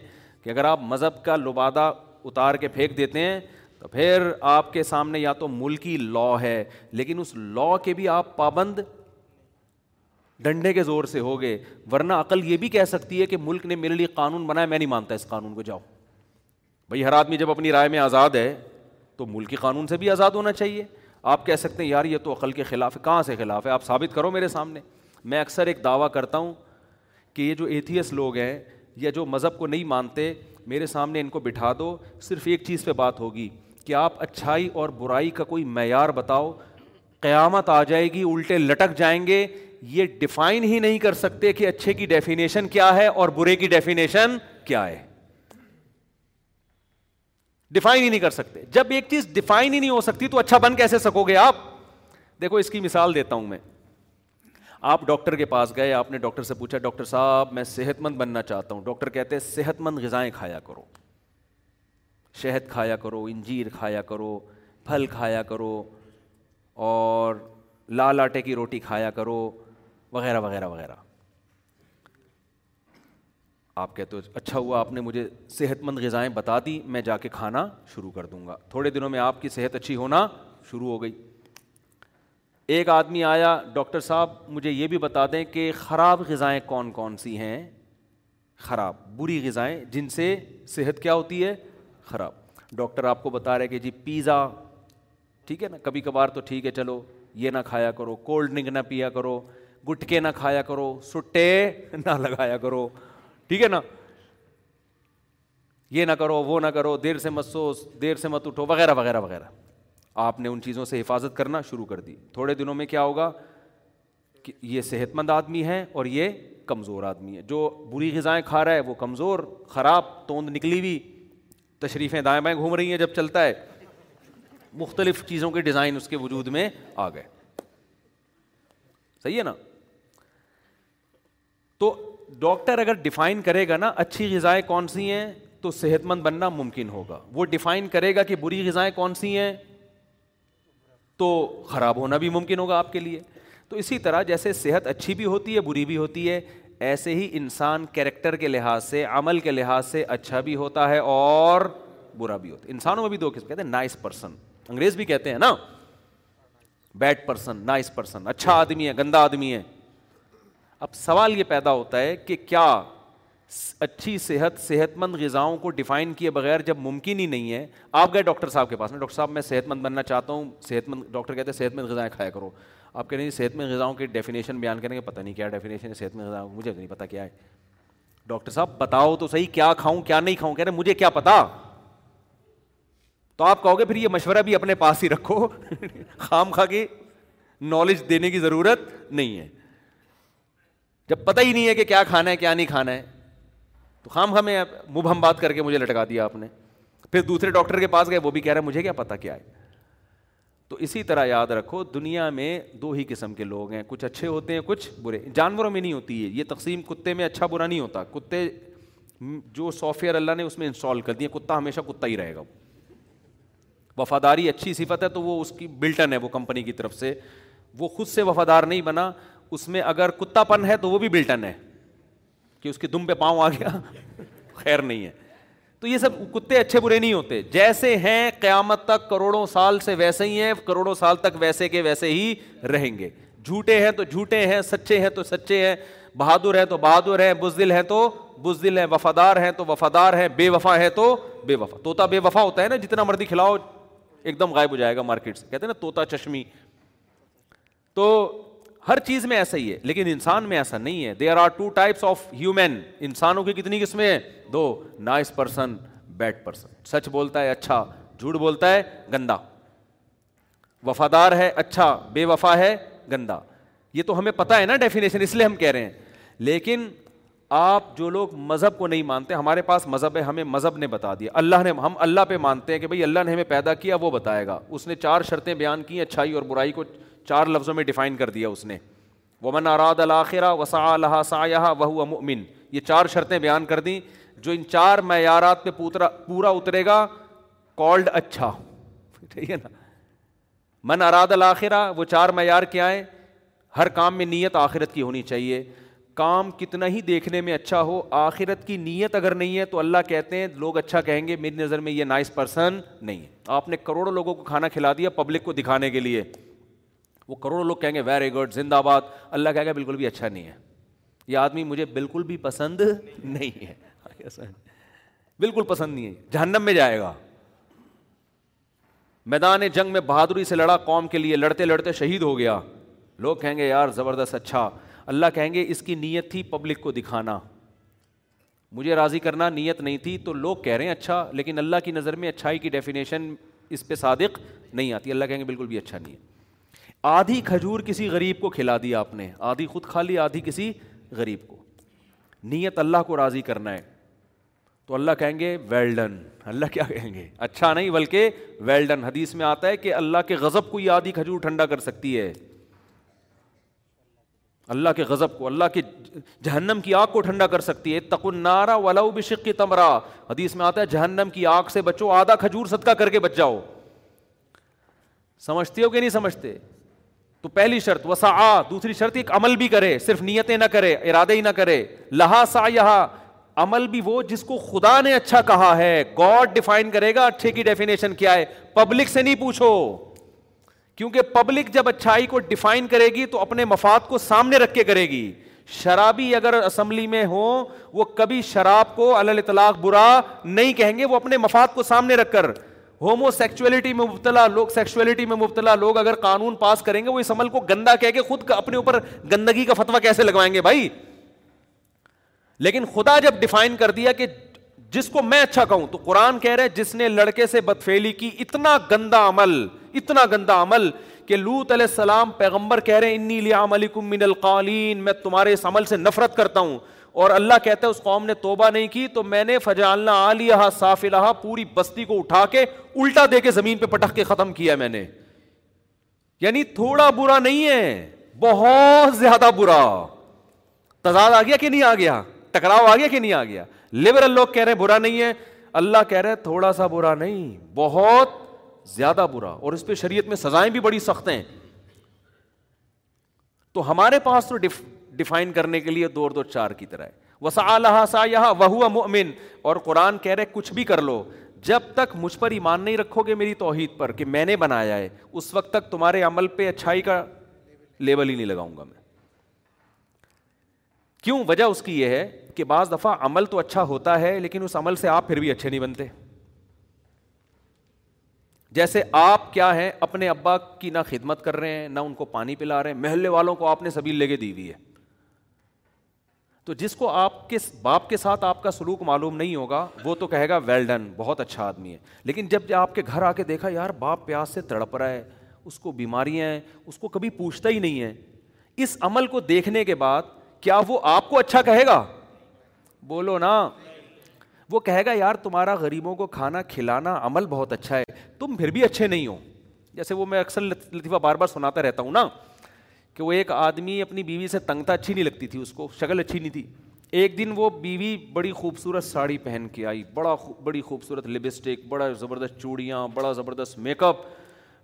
کہ اگر آپ مذہب کا لبادہ اتار کے پھینک دیتے ہیں تو پھر آپ کے سامنے یا تو ملکی لا ہے لیکن اس لا کے بھی آپ پابند ڈنڈے کے زور سے ہو گئے ورنہ عقل یہ بھی کہہ سکتی ہے کہ ملک نے میرے لیے قانون بنایا میں نہیں مانتا اس قانون کو جاؤ بھائی ہر آدمی جب اپنی رائے میں آزاد ہے تو ملکی قانون سے بھی آزاد ہونا چاہیے آپ کہہ سکتے ہیں یار یہ تو عقل کے خلاف ہے کہاں سے خلاف ہے آپ ثابت کرو میرے سامنے میں اکثر ایک دعویٰ کرتا ہوں کہ یہ جو ایتھیس لوگ ہیں یا جو مذہب کو نہیں مانتے میرے سامنے ان کو بٹھا دو صرف ایک چیز پہ بات ہوگی کہ آپ اچھائی اور برائی کا کوئی معیار بتاؤ قیامت آ جائے گی الٹے لٹک جائیں گے یہ ڈیفائن ہی نہیں کر سکتے کہ اچھے کی ڈیفینیشن کیا ہے اور برے کی ڈیفینیشن کیا ہے ڈیفائن ہی نہیں کر سکتے جب ایک چیز ڈیفائن ہی نہیں ہو سکتی تو اچھا بن کیسے سکو گے آپ دیکھو اس کی مثال دیتا ہوں میں آپ ڈاکٹر کے پاس گئے آپ نے ڈاکٹر سے پوچھا ڈاکٹر صاحب میں صحت مند بننا چاہتا ہوں ڈاکٹر کہتے ہیں صحت مند غذائیں کھایا کرو شہد کھایا کرو انجیر کھایا کرو پھل کھایا کرو اور لال آٹے کی روٹی کھایا کرو وغیرہ وغیرہ وغیرہ آپ کہتے ہو اچھا ہوا آپ نے مجھے صحت مند غذائیں بتا دی میں جا کے کھانا شروع کر دوں گا تھوڑے دنوں میں آپ کی صحت اچھی ہونا شروع ہو گئی ایک آدمی آیا ڈاکٹر صاحب مجھے یہ بھی بتا دیں کہ خراب غذائیں کون کون سی ہیں خراب بری غذائیں جن سے صحت کیا ہوتی ہے خراب ڈاکٹر آپ کو بتا رہے کہ جی پیزا ٹھیک ہے نا کبھی کبھار تو ٹھیک ہے چلو یہ نہ کھایا کرو کولڈ ڈرنک نہ پیا کرو گٹکے نہ کھایا کرو سٹے نہ لگایا کرو ٹھیک ہے نا یہ نہ کرو وہ نہ کرو دیر سے مت سوس دیر سے مت اٹھو وغیرہ وغیرہ وغیرہ آپ نے ان چیزوں سے حفاظت کرنا شروع کر دی تھوڑے دنوں میں کیا ہوگا کہ یہ صحت مند آدمی ہے اور یہ کمزور آدمی ہے جو بری غذائیں کھا رہا ہے وہ کمزور خراب توند نکلی ہوئی تشریفیں دائیں بائیں گھوم رہی ہیں جب چلتا ہے مختلف چیزوں کے ڈیزائن اس کے وجود میں آ گئے صحیح ہے نا تو ڈاکٹر اگر ڈیفائن کرے گا نا اچھی غذائیں کون سی ہیں تو صحت مند بننا ممکن ہوگا وہ ڈیفائن کرے گا کہ بری غذائیں کون سی ہیں تو خراب ہونا بھی ممکن ہوگا آپ کے لیے تو اسی طرح جیسے صحت اچھی بھی ہوتی ہے بری بھی ہوتی ہے ایسے ہی انسان کیریکٹر کے لحاظ سے عمل کے لحاظ سے اچھا بھی ہوتا ہے اور برا بھی ہوتا ہے انسانوں میں بھی دو قسم کہتے ہیں نائس پرسن انگریز بھی کہتے ہیں نا بیڈ پرسن نائس پرسن اچھا آدمی ہے گندا آدمی ہے اب سوال یہ پیدا ہوتا ہے کہ کیا اچھی صحت صحت مند غذاؤں کو ڈیفائن کیے بغیر جب ممکن ہی نہیں ہے آپ گئے ڈاکٹر صاحب کے پاس میں ڈاکٹر صاحب میں صحت مند بننا چاہتا ہوں صحت مند ڈاکٹر کہتے ہیں صحت مند غذائیں کھایا کرو آپ کہہ رہے ہیں صحت مند غذاؤں کی ڈیفینیشن بیان کریں گے پتہ نہیں کیا ڈیفینیشن ہے صحت مند غذا مجھے نہیں پتہ کیا ہے ڈاکٹر صاحب بتاؤ تو صحیح کیا کھاؤں کیا نہیں کھاؤں کہہ رہے مجھے کیا پتا تو آپ کہو گے پھر یہ مشورہ بھی اپنے پاس ہی رکھو خام کھا کے نالج دینے کی ضرورت نہیں ہے جب پتہ ہی نہیں ہے کہ کیا کھانا ہے کیا نہیں کھانا ہے تو خام ہمیں مب ہم بات کر کے مجھے لٹکا دیا آپ نے پھر دوسرے ڈاکٹر کے پاس گئے وہ بھی کہہ رہے ہیں مجھے کیا پتا کیا ہے تو اسی طرح یاد رکھو دنیا میں دو ہی قسم کے لوگ ہیں کچھ اچھے ہوتے ہیں کچھ برے جانوروں میں نہیں ہوتی ہے یہ تقسیم کتے میں اچھا برا نہیں ہوتا کتے جو سافٹ ویئر اللہ نے اس میں انسٹال کر دیا کتا ہمیشہ کتا ہی رہے گا وفاداری اچھی صفت ہے تو وہ اس کی بلٹن ہے وہ کمپنی کی طرف سے وہ خود سے وفادار نہیں بنا اس میں اگر کتا پن ہے تو وہ بھی بلٹن ہے کہ اس کے دم پہ پاؤں آ گیا خیر نہیں ہے تو یہ سب کتے اچھے برے نہیں ہوتے جیسے ہیں قیامت تک کروڑوں سال سے ویسے ہی ہیں کروڑوں سال تک ویسے کے ویسے ہی رہیں گے جھوٹے ہیں تو جھوٹے ہیں سچے ہیں تو سچے ہیں بہادر ہیں تو بہادر ہیں بزدل ہیں تو بزدل ہیں وفادار ہیں تو وفادار ہیں بے وفا ہیں تو بے وفا طوطا بے وفا ہوتا ہے نا جتنا مردی کھلاؤ ایک دم غائب ہو جائے گا مارکیٹ سے کہتے ہیں نا طوطا چشمی تو ہر چیز میں ایسا ہی ہے لیکن انسان میں ایسا نہیں ہے there are are two types of human انسانوں کی کتنی قسمیں ہیں دو نائس پرسن بیڈ پرسن سچ بولتا ہے اچھا جھوٹ بولتا ہے گندا وفادار ہے اچھا بے وفا ہے گندا یہ تو ہمیں پتا ہے نا ڈیفینیشن اس لیے ہم کہہ رہے ہیں لیکن آپ جو لوگ مذہب کو نہیں مانتے ہمارے پاس مذہب ہے ہمیں مذہب نے بتا دیا اللہ نے ہم اللہ پہ مانتے ہیں کہ بھائی اللہ نے ہمیں پیدا کیا وہ بتائے گا اس نے چار شرطیں بیان کی اچھائی اور برائی کو چار لفظوں میں ڈیفائن کر دیا اس نے وہ من اراد الآخرہ وسا اللہ سایہ وہ امن یہ چار شرطیں بیان کر دیں جو ان چار معیارات پہ پورا اترے گا کالڈ اچھا ٹھیک ہے نا من اراد الآخرہ وہ چار معیار کیا ہیں ہر کام میں نیت آخرت کی ہونی چاہیے کام کتنا ہی دیکھنے میں اچھا ہو آخرت کی نیت اگر نہیں ہے تو اللہ کہتے ہیں لوگ اچھا کہیں گے میری نظر میں یہ نائس پرسن نہیں ہے آپ نے کروڑوں لوگوں کو کھانا کھلا دیا پبلک کو دکھانے کے لیے وہ کروڑوں لوگ کہیں گے ویری گڈ زندہ باد اللہ گا بالکل بھی اچھا نہیں ہے یہ آدمی مجھے بالکل بھی پسند نہیں ہے بالکل پسند نہیں ہے جہنم میں جائے گا میدان جنگ میں بہادری سے لڑا قوم کے لیے لڑتے لڑتے شہید ہو گیا لوگ کہیں گے یار زبردست اچھا اللہ کہیں گے اس کی نیت تھی پبلک کو دکھانا مجھے راضی کرنا نیت نہیں تھی تو لوگ کہہ رہے ہیں اچھا لیکن اللہ کی نظر میں اچھائی کی ڈیفینیشن اس پہ صادق نہیں آتی اللہ کہیں گے بالکل بھی اچھا نہیں ہے آدھی کھجور کسی غریب کو کھلا دیا آپ نے آدھی خود کھا لی آدھی کسی غریب کو نیت اللہ کو راضی کرنا ہے تو اللہ کہیں گے ویلڈن اللہ کیا کہیں گے اچھا نہیں بلکہ ویلڈن حدیث میں آتا ہے کہ اللہ کے غضب کو یہ آدھی کھجور ٹھنڈا کر سکتی ہے اللہ کے غضب کو اللہ کے جہنم کی آگ کو ٹھنڈا کر سکتی ہے تکنارہ ولاؤ کی تمرا حدیث میں آتا ہے جہنم کی آگ سے بچو آدھا کھجور صدقہ کر کے بچ جاؤ سمجھتے ہو کہ نہیں سمجھتے تو پہلی شرط وسا آ دوسری شرط ایک عمل بھی کرے صرف نیتیں نہ کرے ارادے ہی نہ کرے لہا سا یہ عمل بھی وہ جس کو خدا نے اچھا کہا ہے گاڈ ڈیفائن کرے گا اچھے کی ڈیفینیشن کیا ہے پبلک سے نہیں پوچھو کیونکہ پبلک جب اچھائی کو ڈیفائن کرے گی تو اپنے مفاد کو سامنے رکھ کے کرے گی شرابی اگر اسمبلی میں ہو وہ کبھی شراب کو اللہ تلاق برا نہیں کہیں گے وہ اپنے مفاد کو سامنے رکھ کر ہومو سیکچویلٹی میں مبتلا لوگ سیکچولیٹی میں مبتلا لوگ اگر قانون پاس کریں گے وہ اس عمل کو گندا کہہ کے خود اپنے اوپر گندگی کا فتویٰ کیسے لگوائیں گے بھائی لیکن خدا جب ڈیفائن کر دیا کہ جس کو میں اچھا کہوں تو قرآن کہہ رہے جس نے لڑکے سے بدفیلی کی اتنا گندا عمل اتنا گندا عمل کہ لوت علیہ السلام پیغمبر کہہ رہے انی لیا من القالین میں تمہارے اس عمل سے نفرت کرتا ہوں اور اللہ کہتا ہے اس قوم نے توبہ نہیں کی تو میں نے فجا اللہ علی صاف پوری بستی کو اٹھا کے الٹا دے کے زمین پہ پٹخ کے ختم کیا میں نے یعنی تھوڑا برا نہیں ہے بہت زیادہ برا تضاد آ گیا کہ نہیں آ گیا ٹکراؤ آ گیا کہ نہیں آ گیا لبرل لوگ کہہ رہے برا نہیں ہے اللہ کہہ رہے تھوڑا سا برا نہیں بہت زیادہ برا اور اس پہ شریعت میں سزائیں بھی بڑی سخت ہیں تو ہمارے پاس تو ڈف ڈیفائن کرنے کے لیے دو دو چار کی طرح وسا اللہ مومن اور قرآن کہہ رہے کچھ بھی کر لو جب تک مجھ پر ایمان نہیں رکھو گے میری توحید پر کہ میں نے بنایا ہے اس وقت تک تمہارے عمل پہ اچھائی کا لیبل ہی نہیں لگاؤں گا میں کیوں وجہ اس کی یہ ہے کہ بعض دفعہ عمل تو اچھا ہوتا ہے لیکن اس عمل سے آپ پھر بھی اچھے نہیں بنتے جیسے آپ کیا ہیں اپنے ابا کی نہ خدمت کر رہے ہیں نہ ان کو پانی پلا رہے ہیں محلے والوں کو آپ نے سبھی لے کے دی ہوئی ہے تو جس کو آپ کے کے باپ ساتھ آپ کا سلوک معلوم نہیں ہوگا وہ تو کہے گا ویل ڈن بہت اچھا آدمی ہے لیکن جب آپ کے گھر آ کے دیکھا یار باپ پیاس سے تڑپ رہا ہے اس کو بیماریاں ہیں اس کو کبھی پوچھتا ہی نہیں ہے اس عمل کو دیکھنے کے بعد کیا وہ آپ کو اچھا کہے گا بولو نا وہ کہے گا یار تمہارا غریبوں کو کھانا کھلانا عمل بہت اچھا ہے تم پھر بھی اچھے نہیں ہو جیسے وہ میں اکثر لطیفہ بار بار سناتا رہتا ہوں نا کہ وہ ایک آدمی اپنی بیوی سے تنگتا اچھی نہیں لگتی تھی اس کو شکل اچھی نہیں تھی ایک دن وہ بیوی بڑی خوبصورت ساڑی پہن کے آئی بڑا بڑی خوبصورت لپسٹک بڑا زبردست چوڑیاں بڑا زبردست میک اپ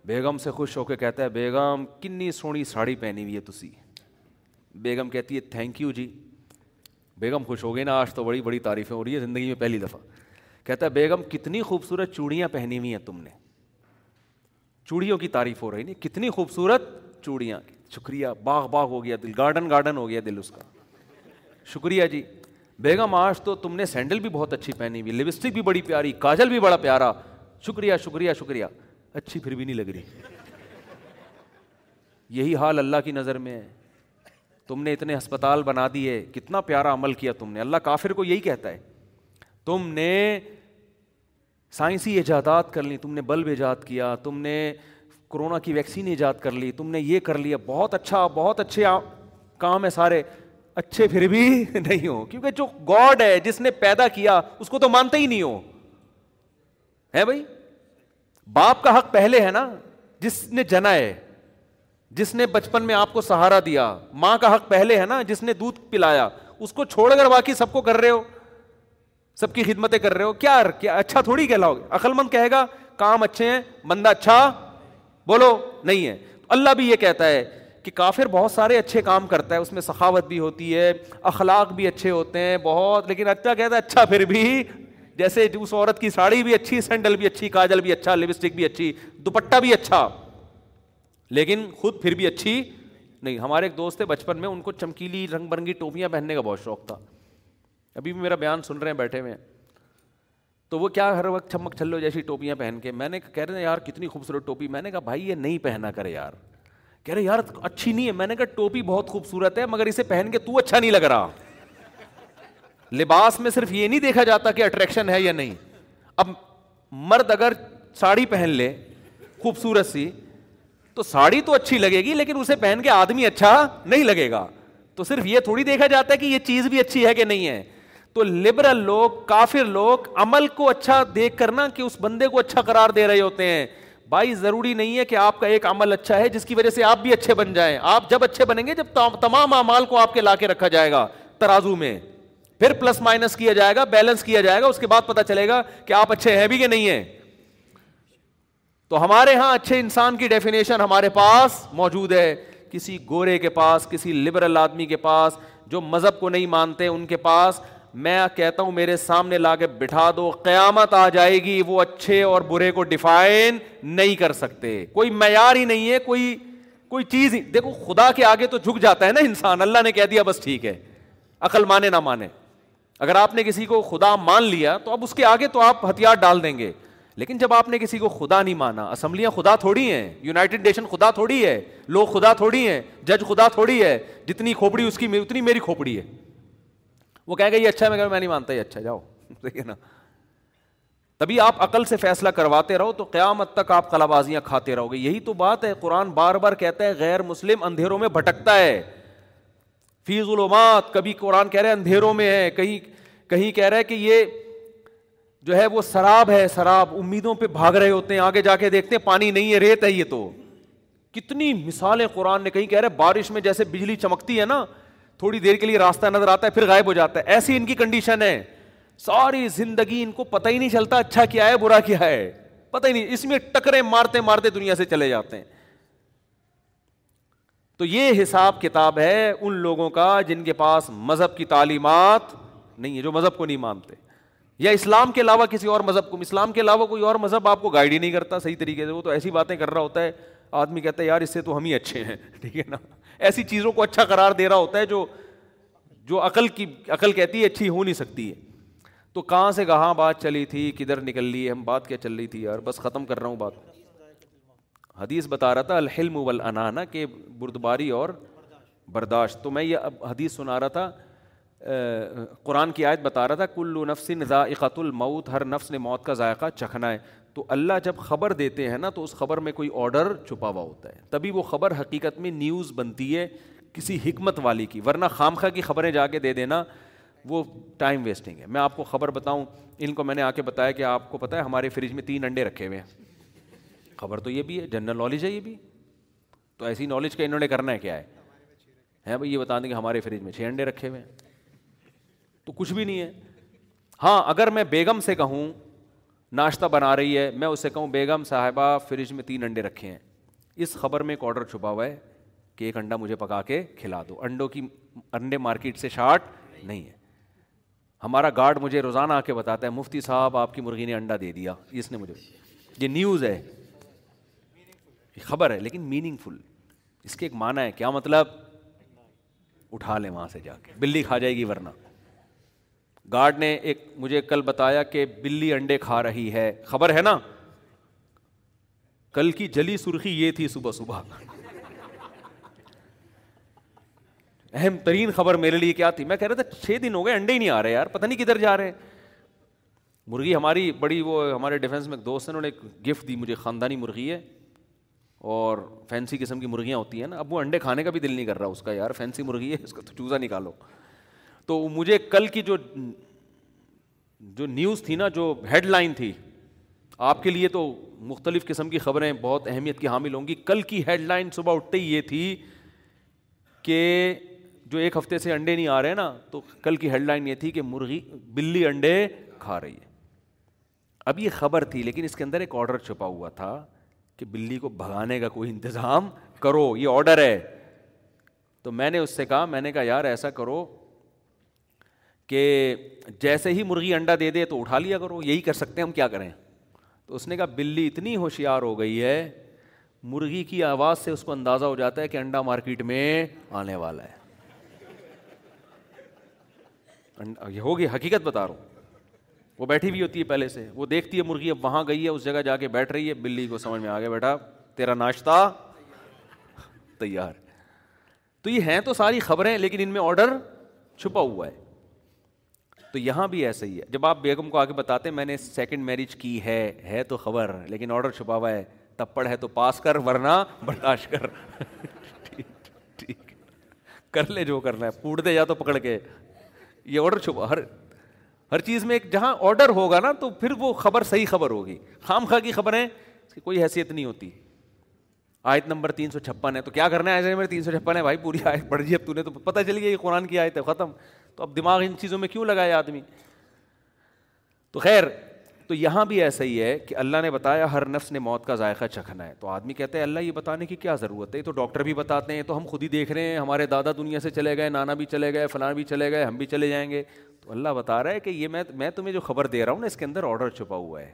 بیگم سے خوش ہو کے کہتا ہے بیگم کنی سونی ساڑی پہنی ہوئی ہے تسی بیگم کہتی ہے تھینک یو جی بیگم خوش ہو گئی نا آج تو بڑی بڑی تعریفیں ہو رہی ہے زندگی میں پہلی دفعہ کہتا ہے بیگم کتنی خوبصورت چوڑیاں پہنی ہوئی ہیں تم نے چوڑیوں کی تعریف ہو رہی نہیں کتنی خوبصورت چوڑیاں شکریہ باغ باغ ہو گیا دل گارڈن گارڈن ہو گیا دل اس کا شکریہ جی بیگم آج تو تم نے سینڈل بھی بہت اچھی پہنی ہوئی لپسٹک بھی بڑی پیاری کاجل بھی بڑا پیارا شکریہ شکریہ شکریہ اچھی پھر بھی نہیں لگ رہی یہی حال اللہ کی نظر میں ہے تم نے اتنے ہسپتال بنا دیے کتنا پیارا عمل کیا تم نے اللہ کافر کو یہی کہتا ہے تم نے سائنسی ایجادات کر لی تم نے بلب ایجاد کیا تم نے کورونا کی ویکسین ایجاد کر لی تم نے یہ کر لیا بہت اچھا بہت اچھے کام ہے سارے اچھے پھر بھی نہیں ہو کیونکہ جو گاڈ ہے جس نے پیدا کیا اس کو تو مانتے ہی نہیں ہو ہے بھائی باپ کا حق پہلے ہے نا جس نے جنا ہے جس نے بچپن میں آپ کو سہارا دیا ماں کا حق پہلے ہے نا جس نے دودھ پلایا اس کو چھوڑ کر باقی سب کو کر رہے ہو سب کی خدمتیں کر رہے ہو کیا اچھا تھوڑی کہلاؤ گے عقل مند کہے گا کام اچھے ہیں بندہ اچھا بولو نہیں ہے اللہ بھی یہ کہتا ہے کہ کافر بہت سارے اچھے کام کرتا ہے اس میں سخاوت بھی ہوتی ہے اخلاق بھی اچھے ہوتے ہیں بہت لیکن اچھا کہتا ہے اچھا پھر بھی جیسے اس عورت کی ساڑی بھی اچھی سینڈل بھی اچھی کاجل بھی اچھا لپسٹک بھی اچھی دوپٹہ بھی اچھا لیکن خود پھر بھی اچھی نہیں ہمارے ایک دوست ہے بچپن میں ان کو چمکیلی رنگ برنگی ٹوپیاں پہننے کا بہت شوق تھا ابھی بھی میرا بیان سن رہے ہیں بیٹھے ہوئے تو وہ کیا ہر وقت چمک چھلو جیسی ٹوپیاں پہن کے میں نے کہہ رہے ہیں یار کتنی خوبصورت ٹوپی میں نے کہا بھائی یہ نہیں پہنا کرے یار کہہ رہے یار اچھی نہیں ہے میں نے کہا ٹوپی بہت خوبصورت ہے مگر اسے پہن کے تو اچھا نہیں لگ رہا لباس میں صرف یہ نہیں دیکھا جاتا کہ اٹریکشن ہے یا نہیں اب مرد اگر ساڑی پہن لے خوبصورت سی تو ساڑی تو اچھی لگے گی لیکن اسے پہن کے آدمی اچھا نہیں لگے گا تو صرف یہ تھوڑی دیکھا جاتا ہے کہ یہ چیز بھی اچھی ہے کہ نہیں ہے تو لبرل لوگ کافر لوگ عمل کو اچھا دیکھ کر نا کہ اس بندے کو اچھا قرار دے رہے ہوتے ہیں بھائی ضروری نہیں ہے کہ آپ کا ایک عمل اچھا ہے جس کی وجہ سے آپ بھی اچھے بن جائیں آپ جب اچھے بنیں گے جب تمام امال کو آپ کے لا کے رکھا جائے گا ترازو میں پھر پلس مائنس کیا جائے گا بیلنس کیا جائے گا اس کے بعد پتا چلے گا کہ آپ اچھے ہیں بھی کہ نہیں ہیں تو ہمارے یہاں اچھے انسان کی ڈیفینیشن ہمارے پاس موجود ہے کسی گورے کے پاس کسی لبرل آدمی کے پاس جو مذہب کو نہیں مانتے ان کے پاس میں کہتا ہوں میرے سامنے لا کے بٹھا دو قیامت آ جائے گی وہ اچھے اور برے کو ڈیفائن نہیں کر سکتے کوئی معیار ہی نہیں ہے کوئی کوئی چیز ہی دیکھو خدا کے آگے تو جھک جاتا ہے نا انسان اللہ نے کہہ دیا بس ٹھیک ہے عقل مانے نہ مانے اگر آپ نے کسی کو خدا مان لیا تو اب اس کے آگے تو آپ ہتھیار ڈال دیں گے لیکن جب آپ نے کسی کو خدا نہیں مانا اسمبلیاں خدا تھوڑی ہیں یونائٹڈ نیشن خدا تھوڑی ہے لوگ خدا تھوڑی ہیں جج خدا تھوڑی ہے جتنی کھوپڑی اس کی اتنی میری کھوپڑی ہے وہ اچھا کہ میں نہیں مانتا یہ اچھا جاؤ ہے نا تبھی آپ عقل سے فیصلہ کرواتے رہو تو قیامت تک آپ کلا بازیاں کھاتے رہو گے یہی تو بات ہے قرآن بار بار کہتا ہے غیر مسلم اندھیروں میں بھٹکتا ہے فی ظلمات کبھی قرآن کہہ رہے اندھیروں میں ہے کہیں کہہ رہے کہ یہ جو ہے وہ شراب ہے شراب امیدوں پہ بھاگ رہے ہوتے ہیں آگے جا کے دیکھتے ہیں پانی نہیں ہے ریت ہے یہ تو کتنی مثالیں قرآن نے کہیں کہہ رہے بارش میں جیسے بجلی چمکتی ہے نا تھوڑی دیر کے لیے راستہ نظر آتا ہے پھر غائب ہو جاتا ہے ایسی ان کی کنڈیشن ہے ساری زندگی ان کو پتہ ہی نہیں چلتا اچھا کیا ہے برا کیا ہے پتہ ہی نہیں اس میں ٹکرے مارتے مارتے دنیا سے چلے جاتے ہیں تو یہ حساب کتاب ہے ان لوگوں کا جن کے پاس مذہب کی تعلیمات نہیں ہے جو مذہب کو نہیں مانتے یا اسلام کے علاوہ کسی اور مذہب کو اسلام کے علاوہ کوئی اور مذہب آپ کو گائڈ ہی نہیں کرتا صحیح طریقے سے وہ تو ایسی باتیں کر رہا ہوتا ہے آدمی کہتا ہے یار اس سے تو ہم ہی اچھے ہیں ٹھیک ہے نا ایسی چیزوں کو اچھا قرار دے رہا ہوتا ہے جو جو عقل کی عقل کہتی ہے اچھی ہو نہیں سکتی ہے تو کہاں سے کہاں بات چلی تھی کدھر نکل لی ہم بات کیا چل رہی تھی یار بس ختم کر رہا ہوں بات حدیث بتا رہا تھا الحلم والانانہ کہ بردباری اور برداشت تو میں یہ حدیث سنا رہا تھا قرآن کی آیت بتا رہا تھا کلو نفس نظا الموت المعت ہر نفس نے موت کا ذائقہ چکھنا ہے تو اللہ جب خبر دیتے ہیں نا تو اس خبر میں کوئی آرڈر چھپا ہوا ہوتا ہے تبھی وہ خبر حقیقت میں نیوز بنتی ہے کسی حکمت والی کی ورنہ خامخہ کی خبریں جا کے دے دینا وہ ٹائم ویسٹنگ ہے میں آپ کو خبر بتاؤں ان کو میں نے آ کے بتایا کہ آپ کو پتہ ہے ہمارے فریج میں تین انڈے رکھے ہوئے ہیں خبر تو یہ بھی ہے جنرل نالج ہے یہ بھی تو ایسی نالج کا انہوں نے کرنا ہے کیا ہے ہیں بھائی یہ بتا دیں کہ ہمارے فریج میں چھ انڈے رکھے ہوئے ہیں تو کچھ بھی نہیں ہے ہاں اگر میں بیگم سے کہوں ناشتہ بنا رہی ہے میں اسے کہوں بیگم صاحبہ فریج میں تین انڈے رکھے ہیں اس خبر میں ایک آڈر چھپا ہوا ہے کہ ایک انڈا مجھے پکا کے کھلا دو انڈوں کی انڈے مارکیٹ سے شارٹ نہیں ہے ہمارا گارڈ مجھے روزانہ آ کے بتاتا ہے مفتی صاحب آپ کی مرغی نے انڈا دے دیا اس نے مجھے یہ نیوز ہے خبر ہے لیکن میننگ فل اس کے ایک معنی ہے کیا مطلب اٹھا لیں وہاں سے جا کے بلی کھا جائے گی ورنہ گارڈ نے ایک مجھے کل بتایا کہ بلی انڈے کھا رہی ہے خبر ہے نا کل کی جلی سرخی یہ تھی صبح صبح اہم ترین خبر میرے لیے کیا تھی میں کہہ رہا تھا چھ دن ہو گئے انڈے ہی نہیں آ رہے یار پتہ نہیں کدھر جا رہے مرغی ہماری بڑی وہ ہمارے ڈیفینس میں ایک دوست ہیں انہوں نے ایک گفٹ دی مجھے خاندانی مرغی ہے اور فینسی قسم کی مرغیاں ہوتی ہیں نا اب وہ انڈے کھانے کا بھی دل نہیں کر رہا اس کا یار فینسی مرغی ہے اس کا تو چوزا نکالو تو مجھے کل کی جو جو نیوز تھی نا جو ہیڈ لائن تھی آپ کے لیے تو مختلف قسم کی خبریں بہت اہمیت کی حامل ہوں گی کل کی ہیڈ لائن صبح اٹھتے ہی یہ تھی کہ جو ایک ہفتے سے انڈے نہیں آ رہے نا تو کل کی ہیڈ لائن یہ تھی کہ مرغی بلی انڈے کھا رہی ہے اب یہ خبر تھی لیکن اس کے اندر ایک آڈر چھپا ہوا تھا کہ بلی کو بھگانے کا کوئی انتظام کرو یہ آڈر ہے تو میں نے اس سے کہا میں نے کہا یار ایسا کرو کہ جیسے ہی مرغی انڈا دے دے تو اٹھا لیا کرو یہی کر سکتے ہیں ہم کیا کریں تو اس نے کہا بلی اتنی ہوشیار ہو گئی ہے مرغی کی آواز سے اس کو اندازہ ہو جاتا ہے کہ انڈا مارکیٹ میں آنے والا ہے یہ ہوگی حقیقت بتا رہا ہوں وہ بیٹھی بھی ہوتی ہے پہلے سے وہ دیکھتی ہے مرغی اب وہاں گئی ہے اس جگہ جا کے بیٹھ رہی ہے بلی کو سمجھ میں آ گیا بیٹھا تیرا ناشتہ تیار تو یہ ہیں تو ساری خبریں لیکن ان میں آڈر چھپا ہوا ہے تو یہاں بھی ایسا ہی ہے جب آپ بیگم کو آگے بتاتے ہیں میں نے سیکنڈ میرج کی ہے ہے تو خبر لیکن آرڈر چھپا ہوا ہے تپڑ ہے تو پاس کر ورنہ برداشت کر کر لے جو کرنا ہے پوٹ دے جا تو پکڑ کے یہ آڈر چھپا ہر ہر چیز میں ایک جہاں آڈر ہوگا نا تو پھر وہ خبر صحیح خبر ہوگی خام خاں کی خبریں اس کی کوئی حیثیت نہیں ہوتی آیت نمبر تین سو چھپن ہے تو کیا کرنا ہے آیت نمبر تین سو چھپن ہے بھائی پوری آیت پڑھ جی اب تو نے تو پتہ چل گیا یہ قرآن کی آیت ہے ختم تو اب دماغ ان چیزوں میں کیوں لگائے آدمی تو خیر تو یہاں بھی ایسا ہی ہے کہ اللہ نے بتایا ہر نفس نے موت کا ذائقہ چکھنا ہے تو آدمی کہتے ہیں اللہ یہ بتانے کی کیا ضرورت ہے یہ تو ڈاکٹر بھی بتاتے ہیں تو ہم خود ہی دیکھ رہے ہیں ہمارے دادا دنیا سے چلے گئے نانا بھی چلے گئے فلان بھی چلے گئے ہم بھی چلے جائیں گے تو اللہ بتا رہا ہے کہ یہ میں تمہیں جو خبر دے رہا ہوں نا اس کے اندر آڈر چھپا ہوا ہے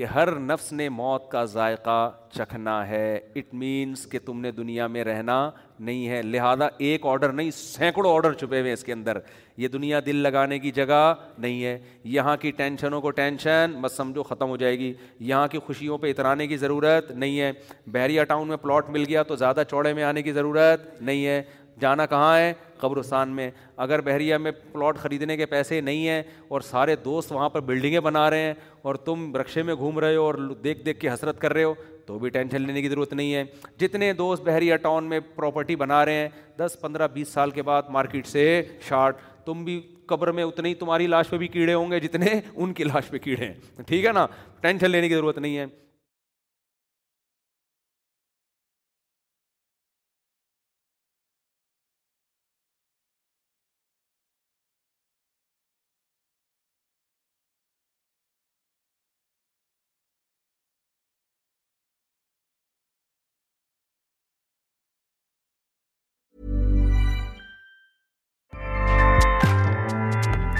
کہ ہر نفس نے موت کا ذائقہ چکھنا ہے اٹ مینس کہ تم نے دنیا میں رہنا نہیں ہے لہذا ایک آڈر نہیں سینکڑوں آرڈر چھپے ہوئے اس کے اندر یہ دنیا دل لگانے کی جگہ نہیں ہے یہاں کی ٹینشنوں کو ٹینشن بس سمجھو ختم ہو جائے گی یہاں کی خوشیوں پہ اترانے کی ضرورت نہیں ہے بحریہ ٹاؤن میں پلاٹ مل گیا تو زیادہ چوڑے میں آنے کی ضرورت نہیں ہے جانا کہاں ہے قبرستان میں اگر بحریہ میں پلاٹ خریدنے کے پیسے نہیں ہیں اور سارے دوست وہاں پر بلڈنگیں بنا رہے ہیں اور تم رقشے میں گھوم رہے ہو اور دیکھ دیکھ کے حسرت کر رہے ہو تو بھی ٹینشن لینے کی ضرورت نہیں ہے جتنے دوست بحریہ ٹاؤن میں پراپرٹی بنا رہے ہیں دس پندرہ بیس سال کے بعد مارکیٹ سے شارٹ تم بھی قبر میں اتنے ہی تمہاری لاش پہ بھی کیڑے ہوں گے جتنے ان کی لاش پہ کیڑے ہیں ٹھیک ہے نا ٹینشن لینے کی ضرورت نہیں ہے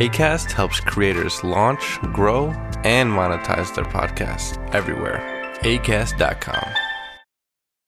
Launch grow mount the pod com